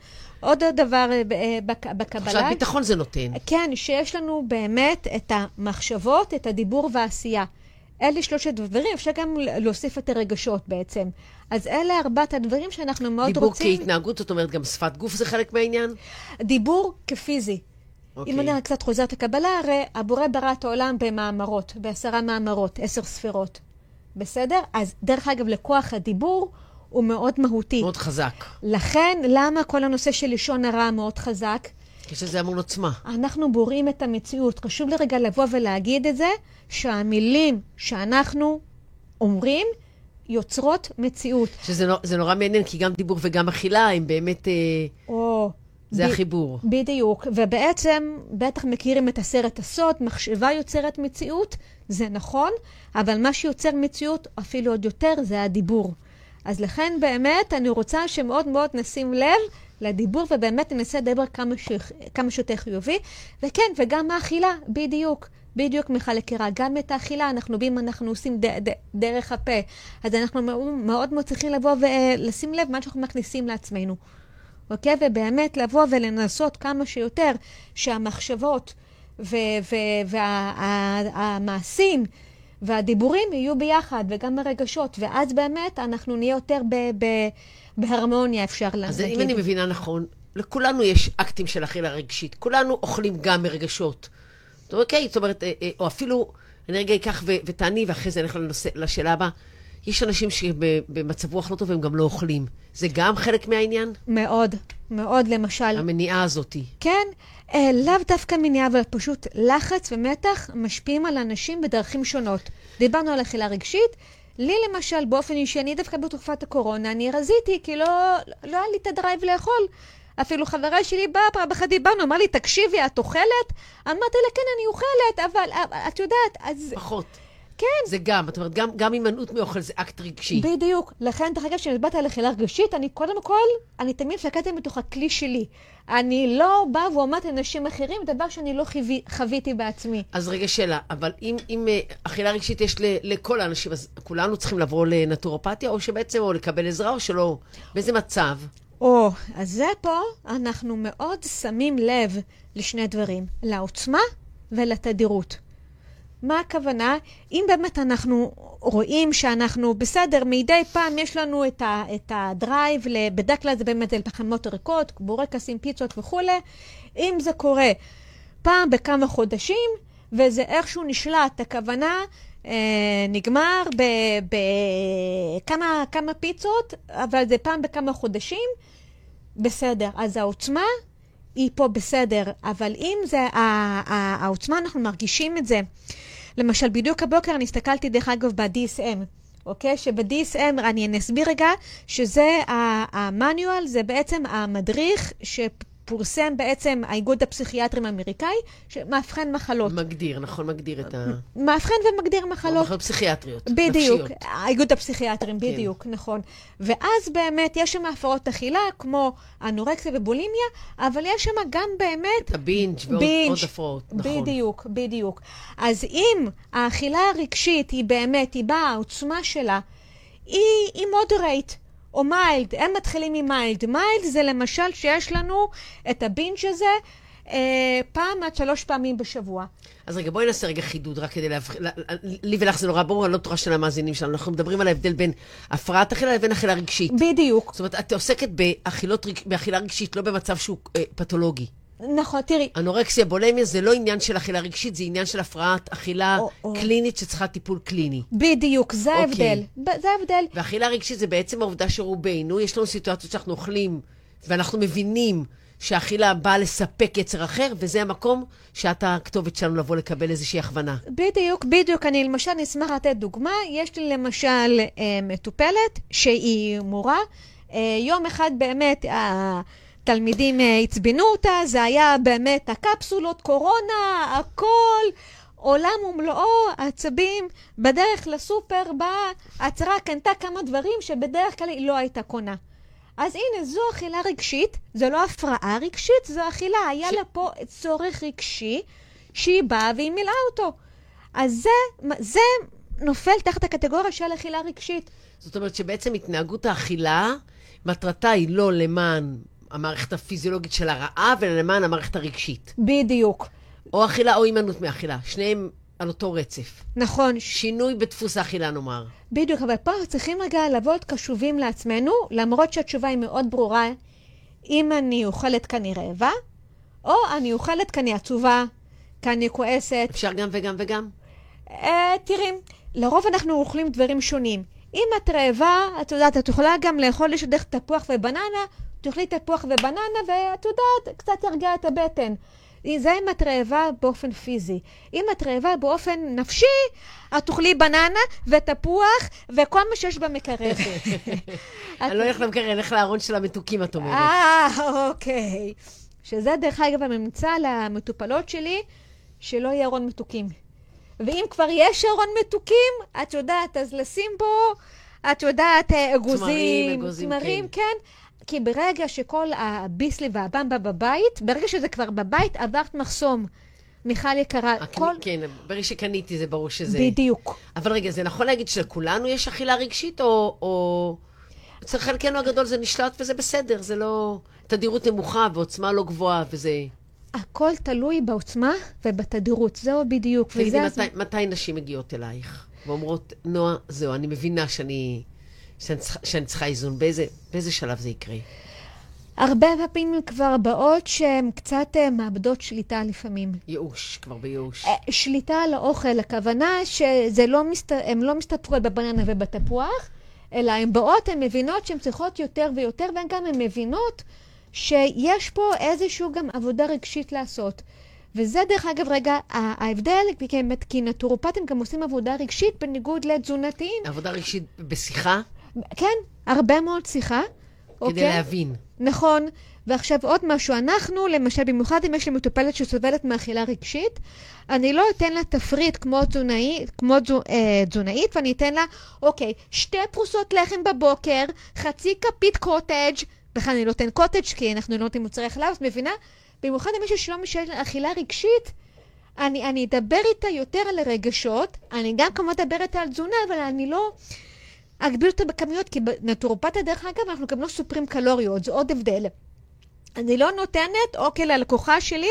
[SPEAKER 2] עוד דבר אה, אה, בק- בקבלה.
[SPEAKER 1] תחושת ביטחון זה נותן.
[SPEAKER 2] כן, שיש לנו באמת את המחשבות, את הדיבור והעשייה. אלה שלושת דברים, אפשר גם להוסיף את הרגשות בעצם. אז אלה ארבעת הדברים שאנחנו מאוד
[SPEAKER 1] דיבור
[SPEAKER 2] רוצים.
[SPEAKER 1] כהתנהגות, זאת אומרת, גם שפת גוף זה חלק מהעניין?
[SPEAKER 2] דיבור כפיזי.
[SPEAKER 1] אוקיי.
[SPEAKER 2] אם אני קצת חוזרת לקבלה, הרי הבורא ברא את העולם במאמרות, בעשרה מאמרות, עשר ספירות. בסדר? אז דרך אגב, לכוח הדיבור הוא מאוד מהותי.
[SPEAKER 1] מאוד חזק.
[SPEAKER 2] לכן, למה כל הנושא של לשון הרע מאוד חזק?
[SPEAKER 1] יש לזה המון עוצמה.
[SPEAKER 2] אנחנו בוראים את המציאות. חשוב לי רגע לבוא ולהגיד את זה, שהמילים שאנחנו אומרים יוצרות מציאות.
[SPEAKER 1] שזה נו- זה נורא מעניין, כי גם דיבור וגם אכילה הם באמת... אה,
[SPEAKER 2] או...
[SPEAKER 1] זה
[SPEAKER 2] ב-
[SPEAKER 1] החיבור.
[SPEAKER 2] בדיוק, ובעצם, בטח מכירים את הסרט הסוד, מחשבה יוצרת מציאות, זה נכון, אבל מה שיוצר מציאות אפילו עוד יותר זה הדיבור. אז לכן באמת אני רוצה שמאוד מאוד נשים לב לדיבור, ובאמת ננסה לדבר כמה, ש... כמה שיותר חיובי. וכן, וגם האכילה, בדיוק. בדיוק, מיכל יקירה, גם את האכילה אנחנו רואים, אנחנו עושים ד, ד, דרך הפה. אז אנחנו מאוד מאוד מאוד צריכים לבוא ולשים לב מה שאנחנו מכניסים לעצמנו. אוקיי? ובאמת לבוא ולנסות כמה שיותר שהמחשבות והמעשים והדיבורים יהיו ביחד, וגם הרגשות, ואז באמת אנחנו נהיה יותר ב- ב- בהרמוניה, אפשר להגיד.
[SPEAKER 1] אז אם אני מבינה נכון, לכולנו יש אקטים של אכילה רגשית. כולנו אוכלים גם מרגשות. אוקיי, זאת אומרת, אה, אה, או אפילו, אני רגע אקח ותעני, ואחרי זה נלך לשאלה הבאה. יש אנשים שבמצב רוח לא טוב הם גם לא אוכלים. זה גם חלק מהעניין?
[SPEAKER 2] מאוד, מאוד, למשל.
[SPEAKER 1] המניעה הזאתי.
[SPEAKER 2] כן, אה, לאו דווקא מניעה, אבל פשוט לחץ ומתח משפיעים על אנשים בדרכים שונות. דיברנו על אכילה רגשית. לי למשל, באופן אישי, אני דווקא בתקופת הקורונה, אני רזיתי, כי לא, לא היה לי את ה drive לאכול. אפילו חברה שלי באה פעם אחת דיברנו, אמר לי, תקשיבי, את אוכלת? אמרתי לה, כן, אני אוכלת, אבל את יודעת, אז...
[SPEAKER 1] פחות.
[SPEAKER 2] כן.
[SPEAKER 1] זה גם, את אומרת, גם, גם הימנעות מאוכל זה אקט רגשי.
[SPEAKER 2] בדיוק. לכן, דרך אגב, כשאני דיברתי על אכילה רגשית, אני קודם כל, אני תמיד שקעתי בתוך הכלי שלי. אני לא באה ואומרת לאנשים אחרים דבר שאני לא חווי, חוויתי בעצמי.
[SPEAKER 1] אז רגע, שאלה, אבל אם, אם אה, אכילה רגשית יש ל, לכל האנשים, אז כולנו צריכים לבוא לנטורופתיה, או שבעצם, או לקבל עזרה, או שלא? באיזה מצב?
[SPEAKER 2] או, אז זה פה, אנחנו מאוד שמים לב לשני דברים, לעוצמה ולתדירות. מה הכוונה? אם באמת אנחנו רואים שאנחנו בסדר, מדי פעם יש לנו את, ה, את הדרייב, בדרך כלל זה באמת זה לפחמות ריקות, בורקסים, פיצות וכולי, אם זה קורה פעם בכמה חודשים, וזה איכשהו נשלט, הכוונה אה, נגמר בכמה פיצות, אבל זה פעם בכמה חודשים, בסדר. אז העוצמה היא פה בסדר, אבל אם זה, העוצמה, אנחנו מרגישים את זה. למשל, בדיוק הבוקר אני הסתכלתי, דרך אגב, ב-DSM, אוקיי? שב-DSM, אני אסביר רגע, שזה המאניואל, זה בעצם המדריך ש... פורסם בעצם האיגוד הפסיכיאטרים האמריקאי, שמאבחן מחלות.
[SPEAKER 1] מגדיר, נכון, מגדיר את ה...
[SPEAKER 2] מאבחן ומגדיר מחלות.
[SPEAKER 1] מחלות פסיכיאטריות,
[SPEAKER 2] בדיוק, נפשיות. האיגוד הפסיכיאטרים, כן. בדיוק, כן. נכון. ואז באמת יש שם הפרעות אכילה, כמו אנורקסיה ובולימיה, אבל יש שם גם באמת...
[SPEAKER 1] את הבינג' ועוד הפרעות, נכון.
[SPEAKER 2] בדיוק, בדיוק. אז אם האכילה הרגשית היא באמת, היא באה, העוצמה שלה, היא, היא moderate. או mild, הם מתחילים עם mild. mild זה למשל שיש לנו את הבינג' הזה אה, פעם עד שלוש פעמים בשבוע.
[SPEAKER 1] אז רגע, בואי נעשה רגע חידוד, רק כדי להבחין, לי ולך זה נורא ברור, אני לא בטוחה של המאזינים שלנו, אנחנו מדברים על ההבדל בין הפרעת אכילה לבין אכילה רגשית.
[SPEAKER 2] בדיוק.
[SPEAKER 1] זאת אומרת, את עוסקת באכילה רגשית, לא במצב שהוא אה, פתולוגי.
[SPEAKER 2] נכון, תראי.
[SPEAKER 1] אנורקסיה, בולמיה זה לא עניין של אכילה רגשית, זה עניין של הפרעת אכילה או, או. קלינית שצריכה טיפול קליני.
[SPEAKER 2] בדיוק, זה אוקיי. ההבדל. זה ההבדל.
[SPEAKER 1] ואכילה רגשית זה בעצם העובדה שרובנו, יש לנו סיטואציות שאנחנו אוכלים, ואנחנו מבינים שהאכילה באה לספק יצר אחר, וזה המקום שאת הכתובת שלנו לבוא לקבל איזושהי הכוונה.
[SPEAKER 2] בדיוק, בדיוק. אני למשל אשמח לתת דוגמה. יש לי למשל אה, מטופלת שהיא מורה. אה, יום אחד באמת... אה, תלמידים אה, עצבנו אותה, זה היה באמת הקפסולות, קורונה, הכל, עולם ומלואו, עצבים. בדרך לסופר באה, עצרה, קנתה כמה דברים שבדרך כלל היא לא הייתה קונה. אז הנה, זו אכילה רגשית, זו לא הפרעה רגשית, זו אכילה. היה ש... לה פה צורך רגשי שהיא באה והיא מילאה אותו. אז זה, זה נופל תחת הקטגוריה של אכילה רגשית.
[SPEAKER 1] זאת אומרת שבעצם התנהגות האכילה, מטרתה היא לא למען המערכת הפיזיולוגית של הרעב, אלא למען המערכת הרגשית.
[SPEAKER 2] בדיוק.
[SPEAKER 1] או אכילה או הימנעות מאכילה. שניהם על אותו רצף.
[SPEAKER 2] נכון.
[SPEAKER 1] שינוי בדפוס האכילה, נאמר.
[SPEAKER 2] בדיוק, אבל פה צריכים רגע לבוא קשובים לעצמנו, למרות שהתשובה היא מאוד ברורה. אם אני אוכלת כי אני רעבה, או אני אוכלת כי אני עצובה, כי אני כועסת.
[SPEAKER 1] אפשר גם וגם וגם?
[SPEAKER 2] אה, תראי, לרוב אנחנו אוכלים דברים שונים. אם את רעבה, את יודעת, את יכולה גם לאכול לשדך תפוח ובננה, תאכלי תפוח ובננה, ואת יודעת, קצת ירגע את הבטן. זה אם את רעבה באופן פיזי. אם את רעבה באופן נפשי, את תאכלי בננה ותפוח וכל מה שיש במקרר.
[SPEAKER 1] אני לא אלך למקרר, אני אלך לארון של המתוקים, את אומרת.
[SPEAKER 2] אה, אוקיי. שזה, דרך אגב, הממצא למטופלות שלי, שלא יהיה ארון מתוקים. ואם כבר יש ארון מתוקים, את יודעת, אז לשים בו, את יודעת, אה, אגוזים,
[SPEAKER 1] אגוזים,
[SPEAKER 2] צמרים, כן. כן. כי ברגע שכל הביסלי והבמבה בבית, ברגע שזה כבר בבית, עברת מחסום. מיכל יקרה,
[SPEAKER 1] כל... כן, ברגע שקניתי זה ברור שזה...
[SPEAKER 2] בדיוק.
[SPEAKER 1] אבל רגע, זה נכון להגיד שלכולנו יש אכילה רגשית, או... או... אצל חלקנו הגדול זה נשלט וזה בסדר, זה לא... תדירות נמוכה ועוצמה לא גבוהה, וזה...
[SPEAKER 2] הכל תלוי בעוצמה ובתדירות, זהו בדיוק.
[SPEAKER 1] תגידי, מתי, הז... מתי נשים מגיעות אלייך ואומרות, נועה, זהו, אני מבינה שאני... שאני צריכה, שאני צריכה איזון, באיזה, באיזה שלב זה יקרה?
[SPEAKER 2] הרבה פעמים כבר באות שהן קצת אה, מאבדות שליטה לפעמים.
[SPEAKER 1] ייאוש, כבר בייאוש.
[SPEAKER 2] אה, שליטה על האוכל, הכוונה שהן לא, מסת... לא מסתפקות בבננה ובתפוח, אלא הן באות, הן מבינות שהן צריכות יותר ויותר, והן גם הן מבינות שיש פה איזושהי גם עבודה רגשית לעשות. וזה דרך אגב רגע ההבדל, כי נטורופטים גם עושים עבודה רגשית בניגוד לתזונתיים.
[SPEAKER 1] עבודה רגשית בשיחה?
[SPEAKER 2] כן, הרבה מאוד שיחה.
[SPEAKER 1] כדי אוקיי? להבין.
[SPEAKER 2] נכון. ועכשיו עוד משהו, אנחנו, למשל, במיוחד אם יש לי מטופלת שסובלת מאכילה רגשית, אני לא אתן לה תפריט כמו, תזונאי, כמו תזו, אה, תזונאית, ואני אתן לה, אוקיי, שתי פרוסות לחם בבוקר, חצי כפית קוטג', בכלל אני לא אתן קוטג' כי אנחנו לא נותנים מוצרי חלב, את מבינה? במיוחד אם מישהו שלא משל אכילה רגשית, אני, אני אדבר איתה יותר על הרגשות, אני גם כמובן אדבר איתה על תזונה, אבל אני לא אגביל אותה בכמויות, כי בנטורופתיה, דרך אגב, אנחנו גם לא סופרים קלוריות, זה עוד הבדל. אני לא נותנת, אוקיי, ללקוחה שלי,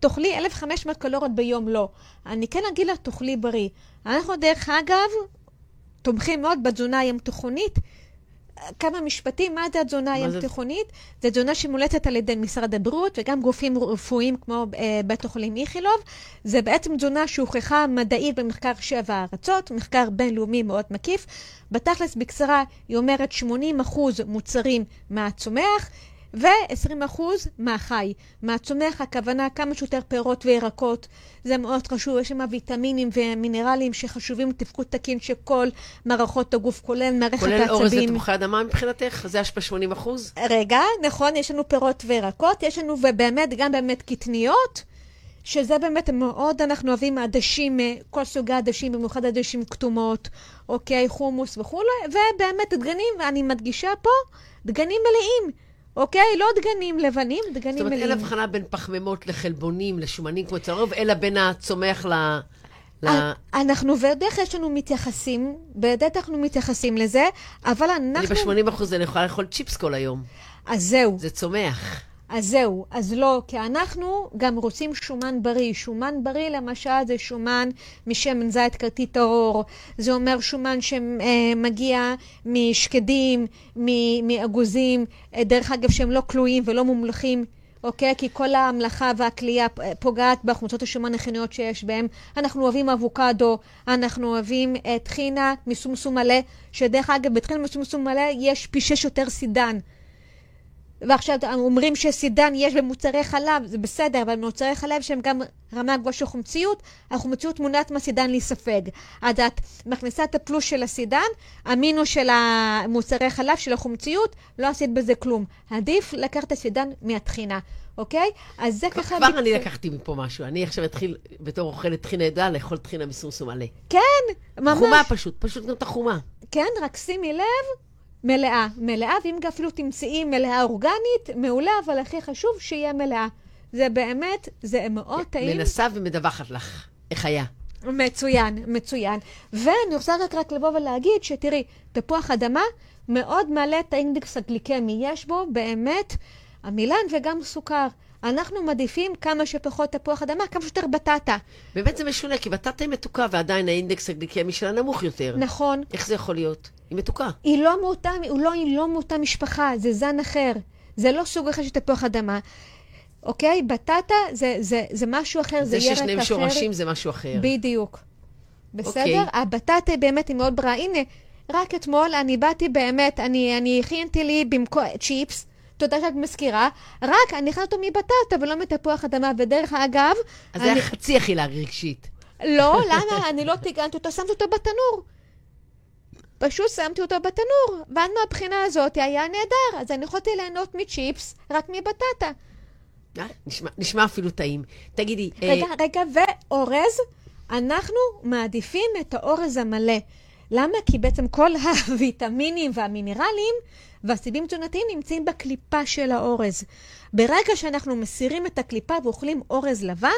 [SPEAKER 2] תאכלי 1,500 קלוריות ביום, לא. אני כן אגיד לה, תאכלי בריא. אנחנו, דרך אגב, תומכים מאוד בתזונה ים תיכונית, כמה משפטים, מה זה התזונה הים תיכונית? זה תזונה שמולצת על ידי משרד הבריאות וגם גופים רפואיים כמו אה, בית החולים איכילוב. זה בעצם תזונה שהוכחה מדעית במחקר שבע ארצות, מחקר בינלאומי מאוד מקיף. בתכלס, בקצרה, היא אומרת 80% מוצרים מהצומח. ו-20% מהחי. מהצומח הכוונה כמה שיותר פירות וירקות, זה מאוד חשוב, יש שם ויטמינים ומינרלים שחשובים לתפקוד תקין של כל מערכות הגוף, כולל מערכת העצבים.
[SPEAKER 1] כולל אורז ותפוחי אדמה מבחינתך? זה השפע 80 אחוז?
[SPEAKER 2] רגע, נכון, יש לנו פירות וירקות, יש לנו ובאמת, גם באמת קטניות. שזה באמת מאוד, אנחנו אוהבים עדשים, כל סוגי עדשים, במיוחד עדשים כתומות, אוקיי, חומוס וכולי, ובאמת דגנים, ואני מדגישה פה, דגנים מלאים. אוקיי? לא דגנים לבנים, דגנים מלאים. זאת אומרת,
[SPEAKER 1] אין הבחנה בין פחמימות לחלבונים, לשומנים כמו אצל הרוב, אלא בין הצומח ל...
[SPEAKER 2] אנחנו בדרך יש לנו מתייחסים, בדרך אנחנו מתייחסים לזה, אבל אנחנו...
[SPEAKER 1] אני ב-80 אחוז אני יכולה לאכול צ'יפס כל היום.
[SPEAKER 2] אז זהו.
[SPEAKER 1] זה צומח.
[SPEAKER 2] אז זהו, אז לא, כי אנחנו גם רוצים שומן בריא. שומן בריא למשל זה שומן משמן זית כרתית האור, זה אומר שומן שמגיע משקדים, מאגוזים, דרך אגב שהם לא כלואים ולא מומלכים. אוקיי? כי כל ההמלכה והכלייה פוגעת בהחמצות השומן החיוניות שיש בהם. אנחנו אוהבים אבוקדו, אנחנו אוהבים טחינה מסומסום מלא, שדרך אגב, בטחינה מסומסום מלא יש פי שש יותר סידן. ועכשיו אומרים שסידן יש במוצרי חלב, זה בסדר, אבל במוצרי חלב שהם גם רמה גבוהה של חומציות, החומציות מונעת מהסידן להיספג. אז את מכניסה את הפלוס של הסידן, אמינו של המוצרי חלב, של החומציות, לא עשית בזה כלום. עדיף לקחת את הסידן מהטחינה. אוקיי? אז זה ככה...
[SPEAKER 1] כבר אני לקחתי מפה משהו. אני עכשיו אתחיל, בתור אוכלת טחינה ידועה, לאכול טחינה מסומסום מלא.
[SPEAKER 2] כן, ממש.
[SPEAKER 1] חומה פשוט, פשוט גם את החומה.
[SPEAKER 2] כן, רק שימי לב מלאה, מלאה, ואם אפילו תמצאי מלאה אורגנית, מעולה, אבל הכי חשוב שיהיה מלאה. זה באמת, זה מאוד טעים.
[SPEAKER 1] מנסה ומדווחת לך, איך היה.
[SPEAKER 2] מצוין, מצוין. ואני רוצה רק, רק לבוא ולהגיד שתראי, תפוח אדמה מאוד מעלה את האינדקס הגליקמי. יש בו באמת עמילן וגם סוכר. אנחנו מעדיפים כמה שפחות תפוח אדמה, כמה שיותר בטטה.
[SPEAKER 1] באמת זה משונה, כי בטטה היא מתוקה ועדיין האינדקס הגליקמי שלה נמוך יותר.
[SPEAKER 2] נכון.
[SPEAKER 1] איך זה יכול להיות? היא מתוקה.
[SPEAKER 2] היא לא מאותה, לא, היא לא מאותה משפחה, זה זן אחר. זה לא סוג אחר של תפוח אדמה. אוקיי? בטטה זה, זה, זה משהו אחר, זה, זה ירק אחר.
[SPEAKER 1] זה ששניהם שורשים זה משהו אחר.
[SPEAKER 2] בדיוק. בסדר? אוקיי. הבטטה באמת היא מאוד ברעה. הנה, רק אתמול אני באתי באמת, אני, אני הכינתי לי במקום צ'יפס. תודה שאת מזכירה, רק אני אכלת אותו מבטטה ולא מתפוח אדמה, ודרך אגב...
[SPEAKER 1] אז זה היה חצי אכילה רגשית.
[SPEAKER 2] לא, למה? אני לא טיגנתי אותו, שמתי אותו בתנור. פשוט שמתי אותו בתנור, ואז מהבחינה הזאת היה נהדר, אז אני יכולתי ליהנות מצ'יפס רק מבטטה.
[SPEAKER 1] אה, נשמע, נשמע אפילו טעים. תגידי...
[SPEAKER 2] רגע, אה... רגע, ואורז, אנחנו מעדיפים את האורז המלא. למה? כי בעצם כל הוויטמינים והמינרלים והסיבים תזונתיים נמצאים בקליפה של האורז. ברגע שאנחנו מסירים את הקליפה ואוכלים אורז לבן,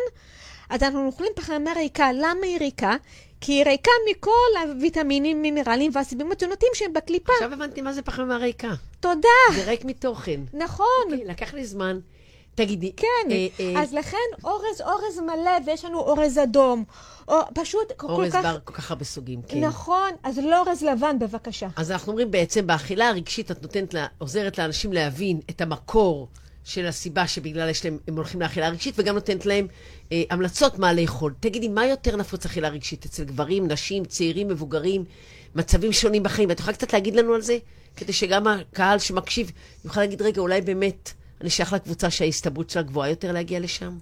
[SPEAKER 2] אז אנחנו אוכלים פחמימה ריקה. למה היא ריקה? כי היא ריקה מכל הוויטמינים, מינרלים והסיבים התזונתיים שהם בקליפה.
[SPEAKER 1] עכשיו הבנתי מה זה פחמימה ריקה.
[SPEAKER 2] תודה.
[SPEAKER 1] זה ריק מתוכן.
[SPEAKER 2] נכון.
[SPEAKER 1] אוקיי, לקח לי זמן. תגידי.
[SPEAKER 2] כן,
[SPEAKER 1] אה, אה,
[SPEAKER 2] אז לכן אורז, אורז מלא, ויש לנו אורז אדום. או פשוט כל
[SPEAKER 1] אורז
[SPEAKER 2] כך...
[SPEAKER 1] בר כל כך הרבה סוגים, כן.
[SPEAKER 2] נכון, אז לא אורז לבן, בבקשה.
[SPEAKER 1] אז אנחנו אומרים בעצם, באכילה הרגשית את נותנת, לה, עוזרת לאנשים להבין את המקור של הסיבה שבגלל יש להם, הם הולכים לאכילה רגשית, וגם נותנת להם אה, המלצות מה לאכול. תגידי, מה יותר נפוץ אכילה רגשית אצל גברים, נשים, צעירים, מבוגרים, מצבים שונים בחיים? את יכולה קצת להגיד לנו על זה? כדי שגם הקהל שמקשיב יוכל להגיד, רגע, אולי באמת אני שייך לקבוצה שההסתברות שלה גבוהה יותר להגיע לשם?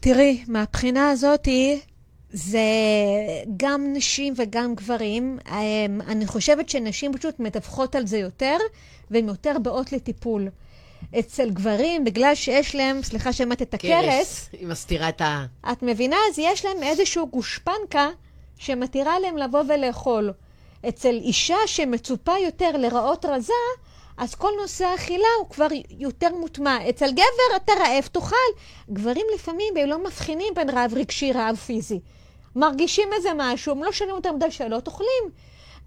[SPEAKER 2] תראי, מהבחינה הזאת, זה גם נשים וגם גברים. אמ, אני חושבת שנשים פשוט מדווחות על זה יותר, והן יותר באות לטיפול. אצל גברים, בגלל שיש להם, סליחה שמעת את הכרס,
[SPEAKER 1] היא מסתירה את ה...
[SPEAKER 2] את מבינה? אז יש להם איזשהו גושפנקה שמתירה להם לבוא ולאכול. אצל אישה שמצופה יותר לראות רזה, אז כל נושא האכילה הוא כבר יותר מוטמע. אצל גבר אתה רעב, תאכל. גברים לפעמים הם לא מבחינים בין רעב רגשי, רעב פיזי. מרגישים איזה משהו, הם לא שואלים אותם מדי שאלות, אוכלים.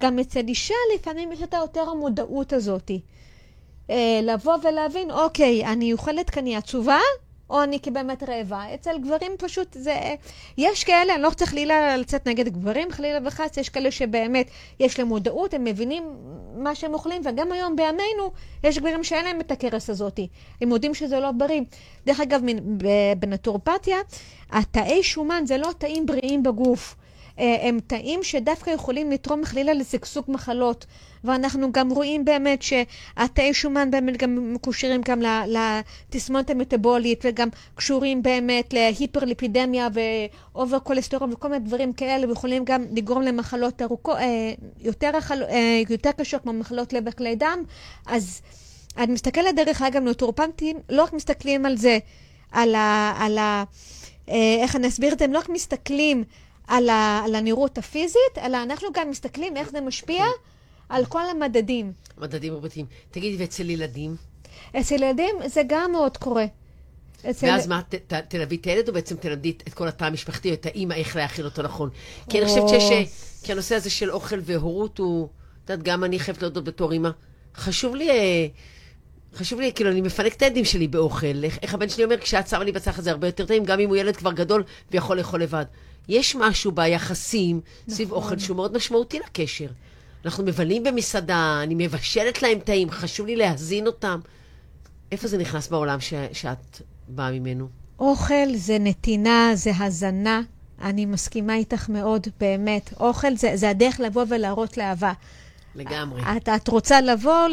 [SPEAKER 2] גם אצל אישה לפעמים יש את יותר המודעות הזאת. אה, לבוא ולהבין, אוקיי, אני אוכלת כי אני עצובה, או אני כבאמת רעבה. אצל גברים פשוט זה... יש כאלה, אני לא צריך חלילה לצאת נגד גברים, חלילה וחס, יש כאלה שבאמת יש להם מודעות, הם מבינים מה שהם אוכלים, וגם היום בימינו יש גברים שאין להם את הכרס הזאת. הם יודעים שזה לא בריא. דרך אגב, בנטורפתיה, התאי שומן זה לא תאים בריאים בגוף. אה, הם תאים שדווקא יכולים לתרום חלילה לשגשוג מחלות. ואנחנו גם רואים באמת שהתאי שומן באמת גם מקושרים גם לתסמונת המטבולית וגם קשורים באמת להיפרליפידמיה ואובר כולסטרול וכל מיני דברים כאלה ויכולים גם לגרום למחלות ארוכות, אה, יותר, אה, יותר קשות כמו מחלות לב וכלי דם. אז אני מסתכלת דרך אגב, נוטורפנטים לא רק מסתכלים על זה, על ה... על ה איך אני אסביר את זה? הם לא רק מסתכלים על, ה, על הנראות הפיזית, אלא אנחנו גם מסתכלים איך זה משפיע על כל המדדים.
[SPEAKER 1] מדדים רבותיים. תגידי, ואצל ילדים?
[SPEAKER 2] אצל ילדים זה גם מאוד קורה.
[SPEAKER 1] אצל... ואז מה, ת, ת, תלווי את הילד, או בעצם תלמדי את כל התא המשפחתי, או את האימא, איך להאכיל אותו נכון? כי אני חושבת שיש... כי הנושא הזה של אוכל והורות הוא... את יודעת, גם אני חייבת להודות בתור אימא. חשוב לי... אה, חשוב לי, כאילו, אני מפנק את הילדים שלי באוכל. איך, איך הבן שלי אומר, כשאת שמה לי בצלחת זה הרבה יותר טעים, גם אם הוא ילד כבר גדול ויכול לאכול לבד. יש משהו ביחסים נכון. סביב אוכל שהוא מאוד משמעותי לקשר. אנחנו מבלים במסעדה, אני מבשלת להם טעים, חשוב לי להזין אותם. איפה זה נכנס בעולם ש, שאת באה ממנו?
[SPEAKER 2] אוכל זה נתינה, זה הזנה. אני מסכימה איתך מאוד, באמת. אוכל זה, זה הדרך לבוא ולהראות לאהבה.
[SPEAKER 1] לגמרי.
[SPEAKER 2] את, את רוצה לבוא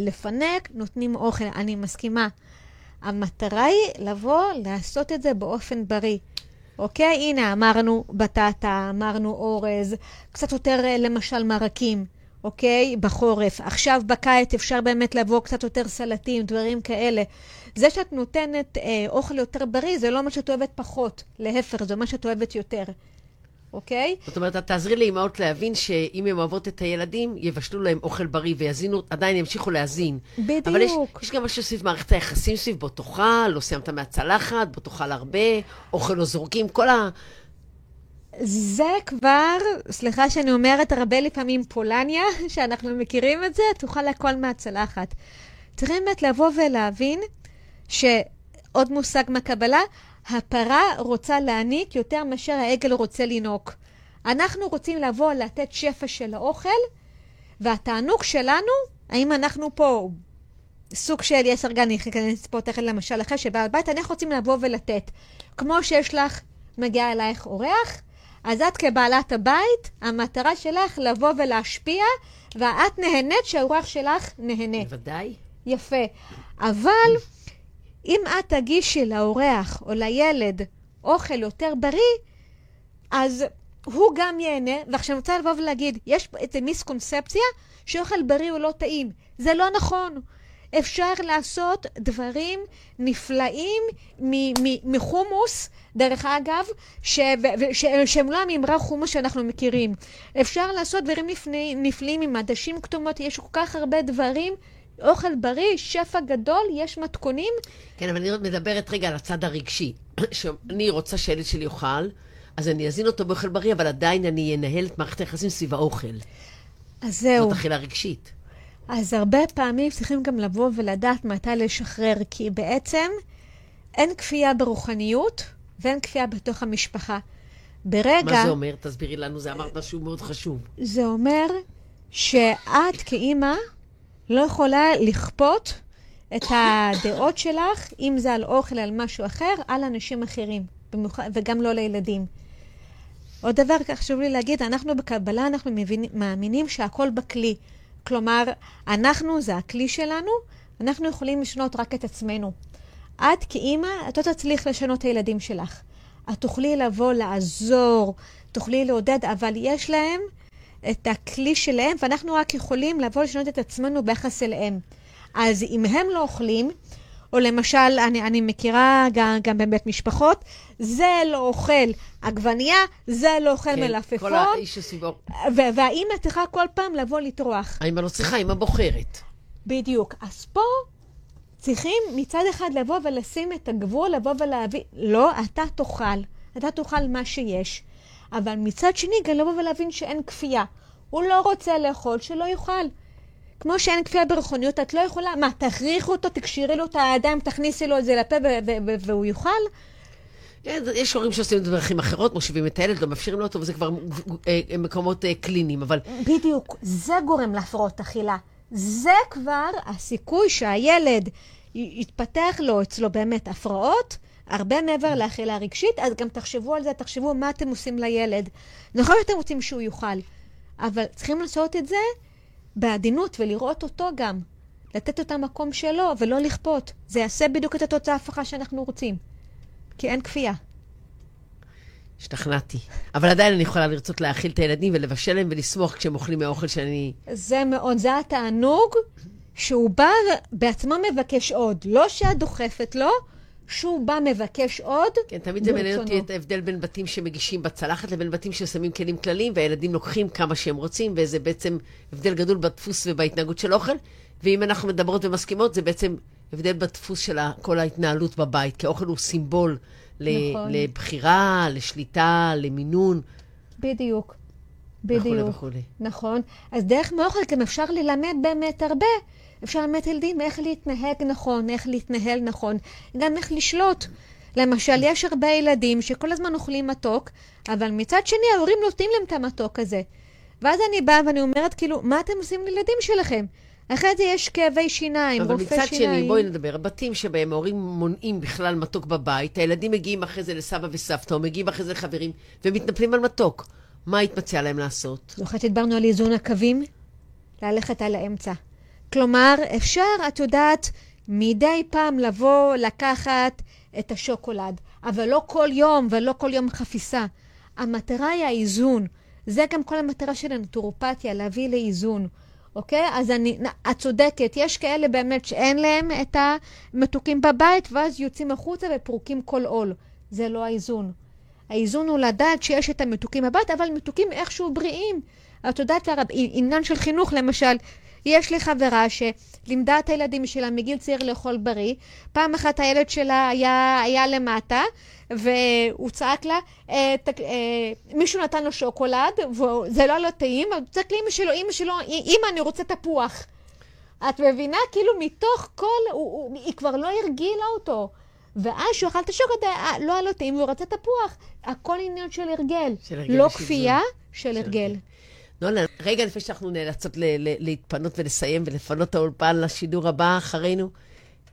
[SPEAKER 2] לפנק, נותנים אוכל. אני מסכימה. המטרה היא לבוא, לעשות את זה באופן בריא. אוקיי? הנה, אמרנו בטטה, אמרנו אורז, קצת יותר אה, למשל מרקים, אוקיי? בחורף. עכשיו בקיץ אפשר באמת לבוא קצת יותר סלטים, דברים כאלה. זה שאת נותנת אה, אוכל יותר בריא, זה לא אומר שאת אוהבת פחות. להפך, זה אומר שאת אוהבת יותר. אוקיי?
[SPEAKER 1] זאת אומרת, את תעזרי לאמהות להבין שאם הן אוהבות את הילדים, יבשלו להם אוכל בריא ויזינו, עדיין ימשיכו להזין.
[SPEAKER 2] בדיוק.
[SPEAKER 1] אבל יש, יש גם משהו סביב מערכת היחסים סביב בוא תאכל, לא סיימת מהצלחת, בוא תאכל הרבה, אוכל לא זורקים, כל ה...
[SPEAKER 2] זה כבר, סליחה שאני אומרת הרבה לפעמים פולניה, שאנחנו מכירים את זה, תאכל הכל מהצלחת. צריכים באמת לבוא ולהבין שעוד מושג מהקבלה, הפרה רוצה להעניק יותר מאשר העגל רוצה לנהוג. אנחנו רוצים לבוא לתת שפע של האוכל, והתענוג שלנו, האם אנחנו פה סוג של יש ארגן, אני אכנס פה תכף למשל אחר שבא לבית, אנחנו רוצים לבוא ולתת. כמו שיש לך, מגיע אלייך אורח, אז את כבעלת הבית, המטרה שלך לבוא ולהשפיע, ואת נהנית שהאורח שלך נהנה.
[SPEAKER 1] בוודאי.
[SPEAKER 2] יפה. אבל אם את תגישי לאורח או לילד אוכל יותר בריא, אז הוא גם ייהנה. ועכשיו אני רוצה לבוא ולהגיד, יש איזה מיסקונספציה שאוכל בריא הוא לא טעים. זה לא נכון. אפשר לעשות דברים נפלאים מחומוס, דרך אגב, ש, ש, שהם לא הממרה חומוס שאנחנו מכירים. אפשר לעשות דברים נפלאים עם עדשים כתומות, יש כל כך הרבה דברים אוכל בריא, שפע גדול, יש מתכונים.
[SPEAKER 1] כן, אבל אני מדברת רגע על הצד הרגשי. שאני רוצה שהילד שלי יאכל, אז אני אזין אותו באוכל בריא, אבל עדיין אני אנהל את מערכת היחסים סביב האוכל.
[SPEAKER 2] אז זהו.
[SPEAKER 1] זאת אכילה רגשית.
[SPEAKER 2] אז הרבה פעמים צריכים גם לבוא ולדעת מתי לשחרר, כי בעצם אין כפייה ברוחניות ואין כפייה בתוך המשפחה. ברגע...
[SPEAKER 1] מה זה אומר? תסבירי לנו, זה אמרת משהו מאוד חשוב.
[SPEAKER 2] זה אומר שאת כאימא לא יכולה לכפות את הדעות שלך, אם זה על אוכל, על משהו אחר, על אנשים אחרים, במיוחד, וגם לא לילדים. עוד דבר חשוב לי להגיד, אנחנו בקבלה, אנחנו מבינים, מאמינים שהכל בכלי. כלומר, אנחנו, זה הכלי שלנו, אנחנו יכולים לשנות רק את עצמנו. את כאימא, את לא תצליח לשנות את הילדים שלך. את תוכלי לבוא, לעזור, תוכלי לעודד, אבל יש להם את הכלי שלהם, ואנחנו רק יכולים לבוא לשנות את עצמנו ביחס אליהם. אז אם הם לא אוכלים, או למשל, אני, אני מכירה גם, גם באמת משפחות, זה לא אוכל עגבנייה, זה לא אוכל
[SPEAKER 1] כן,
[SPEAKER 2] מלפפון.
[SPEAKER 1] כל האיש שסביבו.
[SPEAKER 2] והאימא צריכה כל פעם לבוא לטרוח.
[SPEAKER 1] האמא לא צריכה, האמא בוחרת.
[SPEAKER 2] בדיוק. אז פה צריכים מצד אחד לבוא ולשים את הגבול, לבוא ולהבין, לא, אתה תאכל, אתה תאכל מה שיש. אבל מצד שני, גם לבוא ולהבין שאין כפייה. הוא לא רוצה לאכול, שלא יאכל. כמו שאין כפייה ברוחניות, את לא יכולה, מה, תכריחו אותו, תקשירי לו את הידיים, תכניסי לו את זה לפה והוא יאכל?
[SPEAKER 1] יש הורים שעושים את זה בדרכים אחרות, מושיבים את הילד, לא מאפשרים לו אותו, וזה כבר אה, מקומות אה, קליניים, אבל...
[SPEAKER 2] בדיוק, זה גורם להפרעות אכילה. זה כבר הסיכוי שהילד יתפתח לו אצלו באמת הפרעות, הרבה מעבר לאכילה רגשית, אז גם תחשבו על זה, תחשבו מה אתם עושים לילד. נכון שאתם רוצים שהוא יאכל, אבל צריכים לעשות את זה בעדינות ולראות אותו גם. לתת את המקום שלו ולא לכפות. זה יעשה בדיוק את התוצאה ההפכה שאנחנו רוצים. כי אין כפייה.
[SPEAKER 1] השתכנעתי. אבל עדיין אני יכולה לרצות להאכיל את הילדים ולבשל להם ולשמוח כשהם אוכלים מהאוכל שאני...
[SPEAKER 2] זה מאוד, זה התענוג שהוא בא בעצמו מבקש עוד. לא שאת דוחפת לו, שהוא בא מבקש עוד.
[SPEAKER 1] כן, תמיד זה מעניין אותי את ההבדל בין בתים שמגישים בצלחת לבין בתים ששמים כלים כלליים, והילדים לוקחים כמה שהם רוצים, וזה בעצם הבדל גדול בדפוס ובהתנהגות של האוכל. ואם אנחנו מדברות ומסכימות, זה בעצם הבדל בדפוס של כל ההתנהלות בבית, כי האוכל הוא סימבול נכון. לבחירה, לשליטה, למינון.
[SPEAKER 2] בדיוק. בדיוק. וכולי וכולי. נכון. אז דרך מאוכל גם אפשר ללמד באמת הרבה. אפשר ללמד ילדים איך להתנהג נכון, איך להתנהל נכון, גם איך לשלוט. למשל, יש הרבה ילדים שכל הזמן אוכלים מתוק, אבל מצד שני ההורים נותנים להם את המתוק הזה. ואז אני באה ואני אומרת, כאילו, מה אתם עושים לילדים שלכם? אחרי זה יש כאבי שיניים, רופא שיניים.
[SPEAKER 1] אבל מצד שני, בואי נדבר, בתים שבהם ההורים מונעים בכלל מתוק בבית, הילדים מגיעים אחרי זה לסבא וסבתא, או מגיעים אחרי זה לחברים, ומתנפלים על מתוק. מה היית מציעה להם לעשות?
[SPEAKER 2] זוכרת שדיברנו על איזון הקווים? ללכת על האמצע. כלומר, אפשר, את יודעת, מדי פעם לבוא, לקחת את השוקולד, אבל לא כל יום ולא כל יום חפיסה. המטרה היא האיזון. זה גם כל המטרה של הנטורופתיה, להביא לאיזון. אוקיי? אז אני, את צודקת, יש כאלה באמת שאין להם את המתוקים בבית, ואז יוצאים החוצה ופורקים כל עול. זה לא האיזון. האיזון הוא לדעת שיש את המתוקים בבית, אבל מתוקים איכשהו בריאים. את יודעת, עניין של חינוך, למשל, יש לי חברה שלימדה את הילדים שלה מגיל צעיר לאכול בריא. פעם אחת הילד שלה היה, היה למטה, והוא צעק לה, אה, ת, אה, מישהו נתן לו שוקולד, וזה לא היה לו טעים, הוא צעק לאמא שלו, אמא שלו, אמא, אני רוצה תפוח. את מבינה? כאילו מתוך כל, הוא, הוא, היא כבר לא הרגילה אותו. ואז כשהוא אכל את השוקולד, אה, לא היה לו טעים, הוא רצה תפוח. הכל עניין של הרגל. של הרגל לא כפייה, של, של הרגל.
[SPEAKER 1] נולה, רגע לפני שאנחנו נאלצות להתפנות ולסיים ולפנות את האולפן לשידור הבא אחרינו,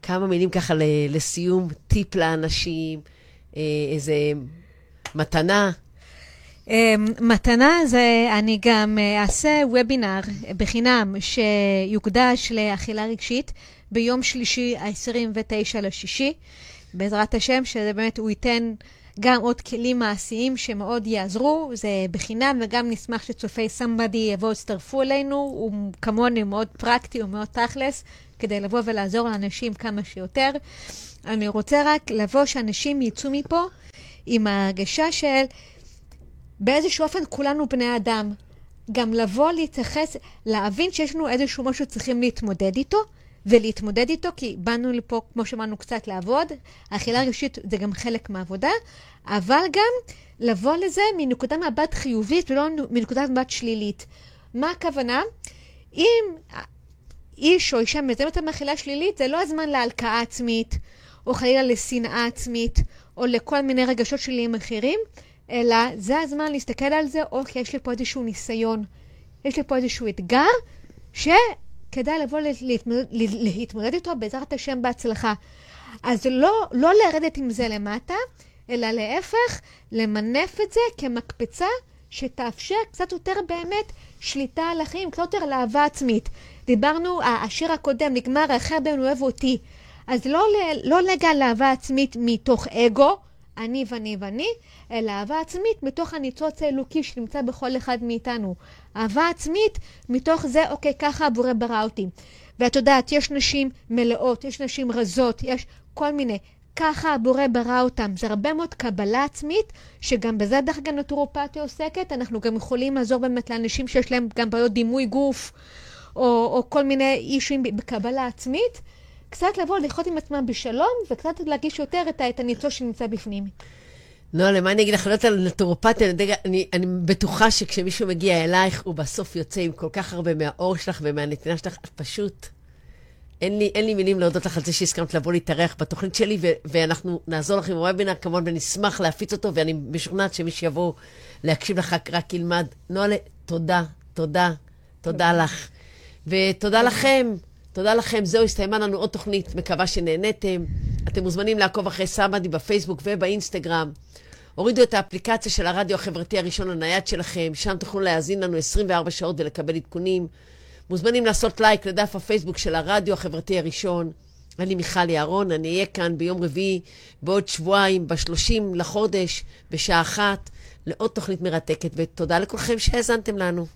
[SPEAKER 1] כמה מילים ככה לסיום, טיפ לאנשים, אה, איזה מתנה.
[SPEAKER 2] אמ, מתנה זה, אני גם אה, אעשה וובינר בחינם שיוקדש לאכילה רגשית ביום שלישי, ה-29 לשישי, בעזרת השם, שזה באמת, הוא ייתן גם עוד כלים מעשיים שמאוד יעזרו, זה בחינם, וגם נשמח שצופי סמבדי יבואו, יצטרפו אלינו, הוא כמוני מאוד פרקטי, הוא מאוד תכלס, כדי לבוא ולעזור לאנשים כמה שיותר. אני רוצה רק לבוא שאנשים יצאו מפה עם ההרגשה של באיזשהו אופן כולנו בני אדם. גם לבוא, להתייחס, להבין שיש לנו איזשהו משהו שצריכים להתמודד איתו, ולהתמודד איתו, כי באנו לפה, כמו שאמרנו, קצת לעבוד. האכילה הרגשית זה גם חלק מהעבודה, אבל גם לבוא לזה מנקודת מבט חיובית ולא מנקודת מבט שלילית. מה הכוונה? אם איש או אישה מזהים את המאכילה שלילית, זה לא הזמן להלקאה עצמית, או חלילה לשנאה עצמית, או לכל מיני רגשות שליליים אחרים, אלא זה הזמן להסתכל על זה, אוקיי, יש לי פה איזשהו ניסיון, יש לי פה איזשהו אתגר, שכדאי לבוא להתמודד, להתמודד איתו בעזרת השם בהצלחה. אז לא, לא לרדת עם זה למטה, אלא להפך, למנף את זה כמקפצה שתאפשר קצת יותר באמת שליטה על החיים, קצת יותר לאהבה עצמית. דיברנו, השיר הקודם נגמר, האחר בהם אוהב אותי. אז לא, לא לגע לאהבה עצמית מתוך אגו, אני ואני ואני, אלא אהבה עצמית מתוך הניצוץ האלוקי שנמצא בכל אחד מאיתנו. אהבה עצמית מתוך זה, אוקיי, ככה הבורא ברא אותי. ואת יודעת, יש נשים מלאות, יש נשים רזות, יש כל מיני. ככה הבורא ברא אותם. זה הרבה מאוד קבלה עצמית, שגם בזה דרך אגב נטורופתיה עוסקת. אנחנו גם יכולים לעזור באמת לאנשים שיש להם גם בעיות דימוי גוף, או, או כל מיני אישויים בקבלה עצמית. קצת לבוא לחיות עם עצמם בשלום, וקצת להרגיש יותר את, את הניצוץ שנמצא בפנים.
[SPEAKER 1] לא, למה אני אגיד לך, לא יודעת על נטורופתיה, אני, אני, אני בטוחה שכשמישהו מגיע אלייך, הוא בסוף יוצא עם כל כך הרבה מהאור שלך ומהנתינה שלך, פשוט אין לי, אין לי מילים להודות לך על זה שהסכמת לבוא להתארח בתוכנית שלי, ו- ואנחנו נעזור לך עם הוובינר כמובן, ונשמח להפיץ אותו, ואני משוכנעת שמי שיבוא להקשיב לך רק ילמד. נועה, תודה, תודה, תודה לך. ותודה לכם, תודה לכם. זהו, הסתיימה לנו עוד תוכנית, מקווה שנהניתם. אתם מוזמנים לעקוב אחרי סמאדי בפייסבוק ובאינסטגרם. הורידו את האפליקציה של הרדיו החברתי הראשון לנייד שלכם, שם תוכלו להאזין לנו 24 שעות ולקבל עדכונים. מוזמנים לעשות לייק לדף הפייסבוק של הרדיו החברתי הראשון. אני מיכל יערון, אני אהיה כאן ביום רביעי בעוד שבועיים, ב-30 לחודש, בשעה אחת, לעוד תוכנית מרתקת, ותודה לכולכם שהאזנתם לנו.